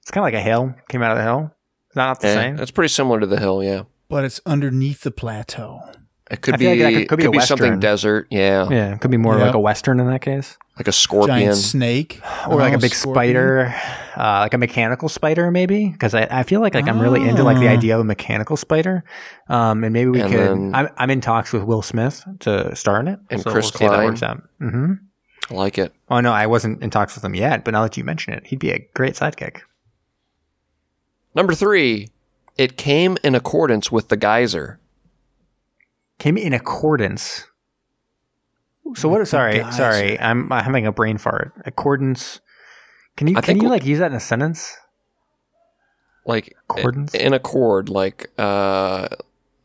It's kind of like a hill. Came out of the hill. Not the Eh, same? That's pretty similar to the hill, yeah. But it's underneath the plateau. It could I be like that could- could be a something western. desert, yeah, Yeah, it could be more Yep. like a western in that case, like a scorpion. Giant snake, or like Oh, a big scorpion. spider, uh, like a mechanical spider, maybe. Because I, I feel like like I'm really into like the Ah. idea of a mechanical spider, um, and maybe we And could. then- I'm, I'm in talks with Will Smith to star in it, And so Chris we'll that Klein. works out. hmm I like it. Oh no, I wasn't in talks with him yet, but now that you mention it, he'd be a great sidekick. Number three, it came in accordance with the geyser. Came in accordance. So what? Sorry, geyser. sorry. I'm, I'm having a brain fart. Accordance. Can you I can you like use that in a sentence? like Accordance? in accord like uh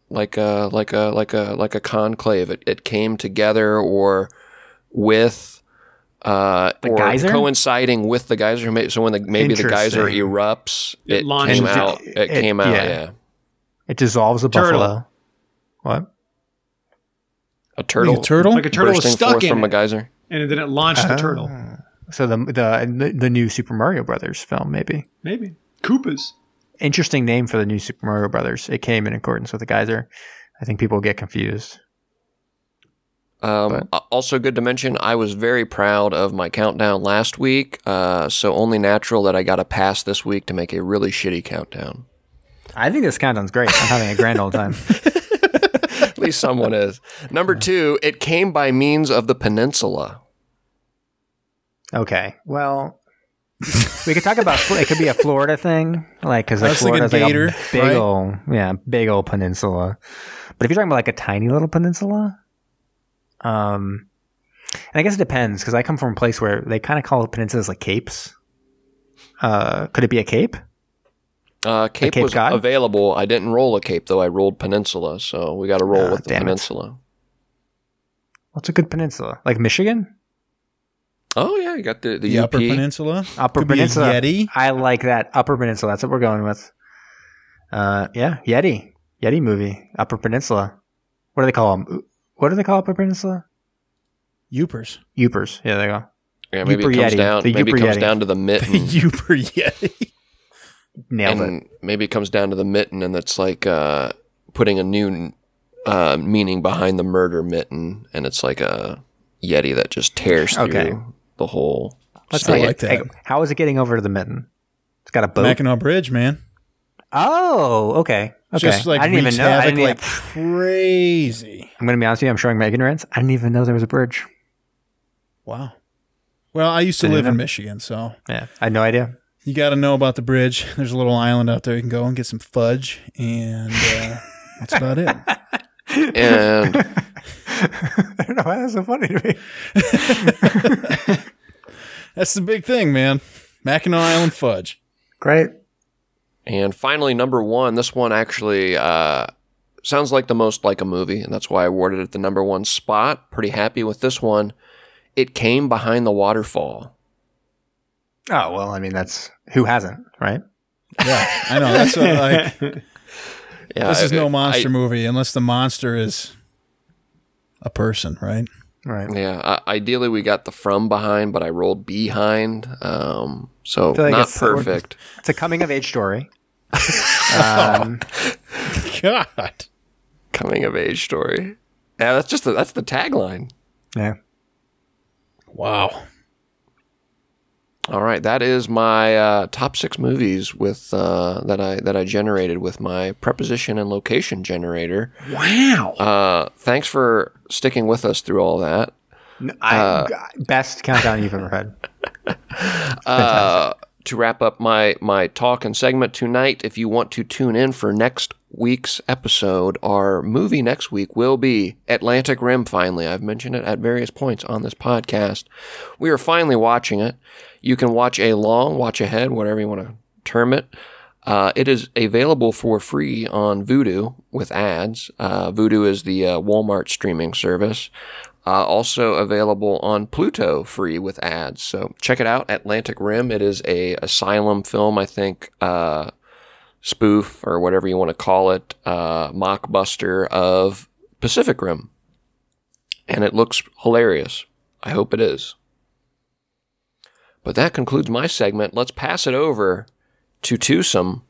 like a like a like a like a conclave it, it came together or with uh The or geyser? coinciding with the geyser Ma- so when the maybe the geyser erupts It it, came out it, It- came out yeah. yeah, It dissolves a Turtle. buffalo. What? A turtle Like a turtle? Like a turtle was stuck forth in from it. a geyser And then it launched the turtle. So the, the the new Super Mario Brothers film, maybe. Maybe. Koopas. Interesting name for the new Super Mario Brothers. It came in accordance with the geyser. I think people get confused. Um, also, good to mention, I was very proud of my countdown last week. Uh, so only natural that I got a pass this week to make a really shitty countdown. I think this countdown's great. I'm having a grand old time. At least someone is. Number two, it came by means of the peninsula. Okay. Well, we could talk about it. Could be a Florida thing, like because like was thinking Florida's like Gator, a big right? old, yeah, big old peninsula. But if you're talking about like a tiny little peninsula, um, and I guess it depends because I come from a place where they kind of call peninsulas like capes. Uh, could it be a cape? Uh, cape, Cape was Cod? available. I didn't roll a cape though. I rolled peninsula, so we got to roll Ah, with the damn it. peninsula. What's a good peninsula? Like Michigan, Oh yeah, you got the the, The UP. Upper Peninsula. Upper Could be a Peninsula. Yeti. I like that Upper Peninsula. That's what we're going with. Uh, yeah, Yeti, Yeti movie, Upper Peninsula. What do they call them? What do they call Upper Peninsula? Upers. Upers. Yeah, there you go. Yeah, maybe Uper it comes Yeti. Down. The maybe it comes Yeti. down to the mitten. Uper Yeti. Nailed it. and maybe it comes down to the mitten, and it's like uh, putting a new uh, meaning behind the murder mitten, and it's like a yeti that just tears through Okay. the whole. Let's I see. like that. How is it getting over to the mitten? It's got a boat. Mackinac Bridge, man. oh, okay. Okay. Just like I didn't even wreaks know. I havoc didn't like even, crazy. I'm going to be honest with you. I'm showing my ignorance. I didn't even know there was a bridge. Wow. Well, I used to Didn't live in. Michigan, so Yeah, I had no idea. You got to know about the bridge. There's a little island out there you can go and get some fudge, and uh, that's about it. And I don't know why that's so funny to me. That's the big thing, man. Mackinac Island fudge. Great. and finally, number one. This one actually uh, sounds like the most like a movie, and that's why I awarded it the number one spot. Pretty happy with this one. It came behind the waterfall. Oh well, I mean that's who hasn't, right? Yeah, I know. That's what, like Yeah, this is I- no monster I- movie unless the monster is a person, right? Right. Yeah, uh, ideally we got the from behind, but I rolled behind, um, so feel like not it's- perfect. It's a coming of age story. um, God. Coming of age story. Yeah, that's just the, that's the tagline. yeah. Wow. All right, that is my uh, top six movies with uh, that I that I generated with my preposition and location generator. Wow. Uh, thanks for sticking with us through all that. I, best countdown you've ever had. To wrap up my my talk and segment tonight, if you want to tune in for next week's episode, our movie next week will be Atlantic Rim. Finally, I've mentioned it at various points on this podcast. We are finally watching it. You can watch a long, watch ahead, whatever you want to term it. Uh, it is available for free on Vudu with ads. Uh, Vudu is the uh, Walmart streaming service. Uh, also available on Pluto free with ads. So check it out. Atlantic Rim. It is a asylum film, I think, uh, spoof or whatever you want to call it, uh, mockbuster of Pacific Rim, and it looks hilarious. I hope it is. But that concludes my segment. Let's pass it over to Twosome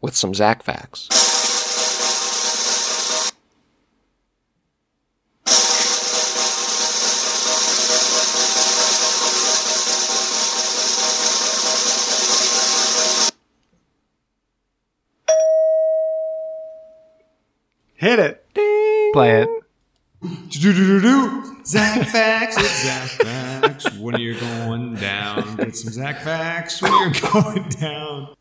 with some Zach facts. Hit it. Play it. Do-do-do-do. Zach facts, it's Zach facts. When you're going down, get some Zach facts when you're going down.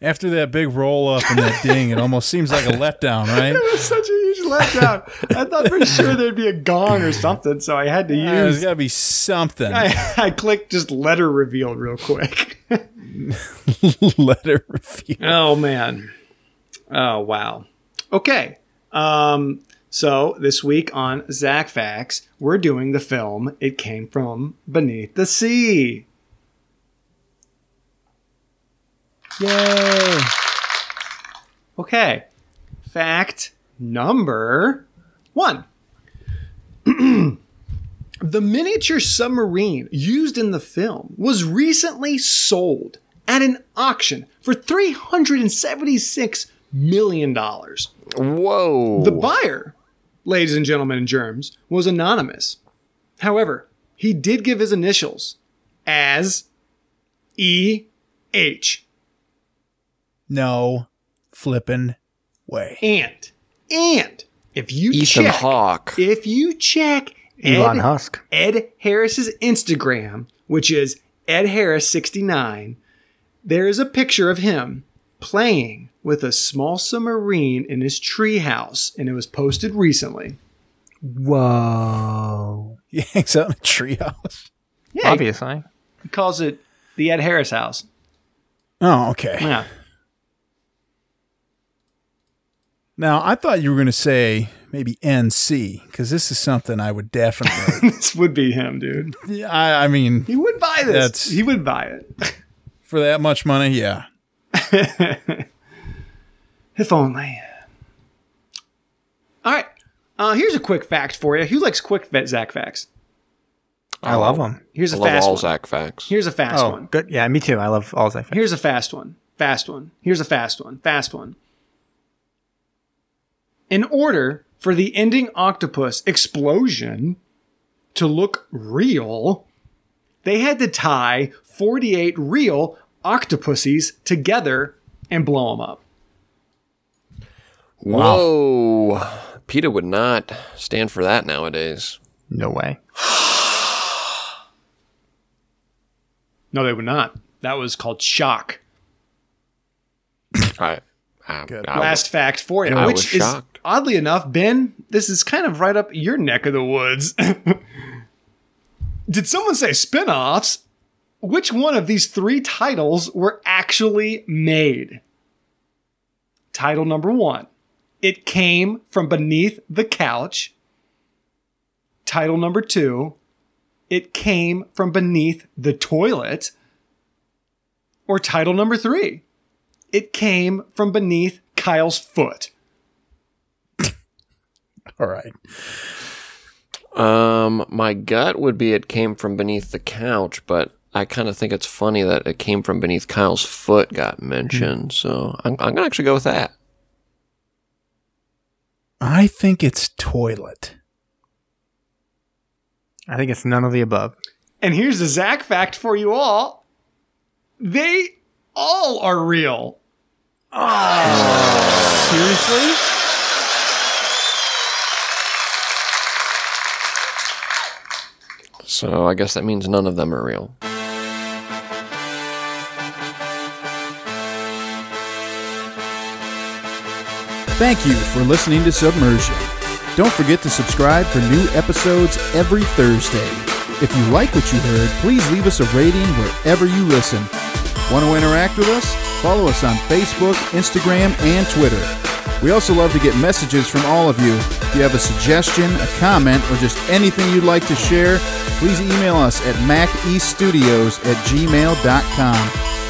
After that big roll up and that ding, it almost seems like a letdown, right? It was such a huge letdown. I thought for sure there'd be a gong or something, so I had to Uh, There's use. got to be something. I, I clicked just letter revealed real quick. Letter reveal. Oh man. Oh wow. Okay. Um so this week on Zach Facts, we're doing the film It Came From Beneath the Sea. Yay! Okay. Fact number one. the miniature submarine used in the film was recently sold at an auction for $376 million. dollars! Whoa! The buyer ladies and gentlemen in germs, was anonymous. However, he did give his initials as E H. No flippin' way. And and if you Ethan check, Hawke. if you check Elon Ed, Husk. Ed Harris's Instagram, which is Ed Harris 69, there is a picture of him playing with a small submarine in his treehouse, and it was posted recently. Whoa. He hangs out in a treehouse. Yeah, Obviously. he calls it the Ed Harris house. Oh, okay. Yeah. Now I thought you were going to say maybe NC because this is something I would definitely. this would be him, dude. Yeah, I, I mean, He would buy this. He would buy it. for that much money, yeah. If only. All right. Uh, here's a quick fact for you. Who likes quick vet Zach facts? I love them. Here's I a love fast all one. Zach facts. Here's a fast Oh, one. good. Yeah, me too. I love all Zach. Facts. Here's a fast one. Fast one. Here's a fast one. Fast one. In order for the ending octopus explosion to look real, they had to tie 48 real octopuses together and blow them up. Whoa. PETA would not stand for that nowadays. No way. No, they would not. That was called shock. I, I, I Last fact for you, I which was is shocked. oddly enough, Ben, this is kind of right up your neck of the woods. Did someone say spin-offs? Which one of these three titles were actually made? Title number one. It came from beneath the couch. Title number two. It came from beneath the toilet. Or title number three. It came from beneath Kyle's foot. All right. Um, my gut would be it came from beneath the couch, but I kind of think it's funny that it came from beneath Kyle's foot got mentioned. So I'm, I'm gonna actually go with that. I think it's toilet. I think it's none of the above. And here's a Zach fact for you all. They all are real. Oh, Seriously? So I guess that means none of them are real. Thank you for listening to Submersion. Don't forget to subscribe for new episodes every Thursday. If you like what you heard, please leave us a rating wherever you listen. Want to interact with us? Follow us on Facebook, Instagram, and Twitter. We also love to get messages from all of you. If you have a suggestion, a comment, or just anything you'd like to share, please email us at macestudios at gmail.com.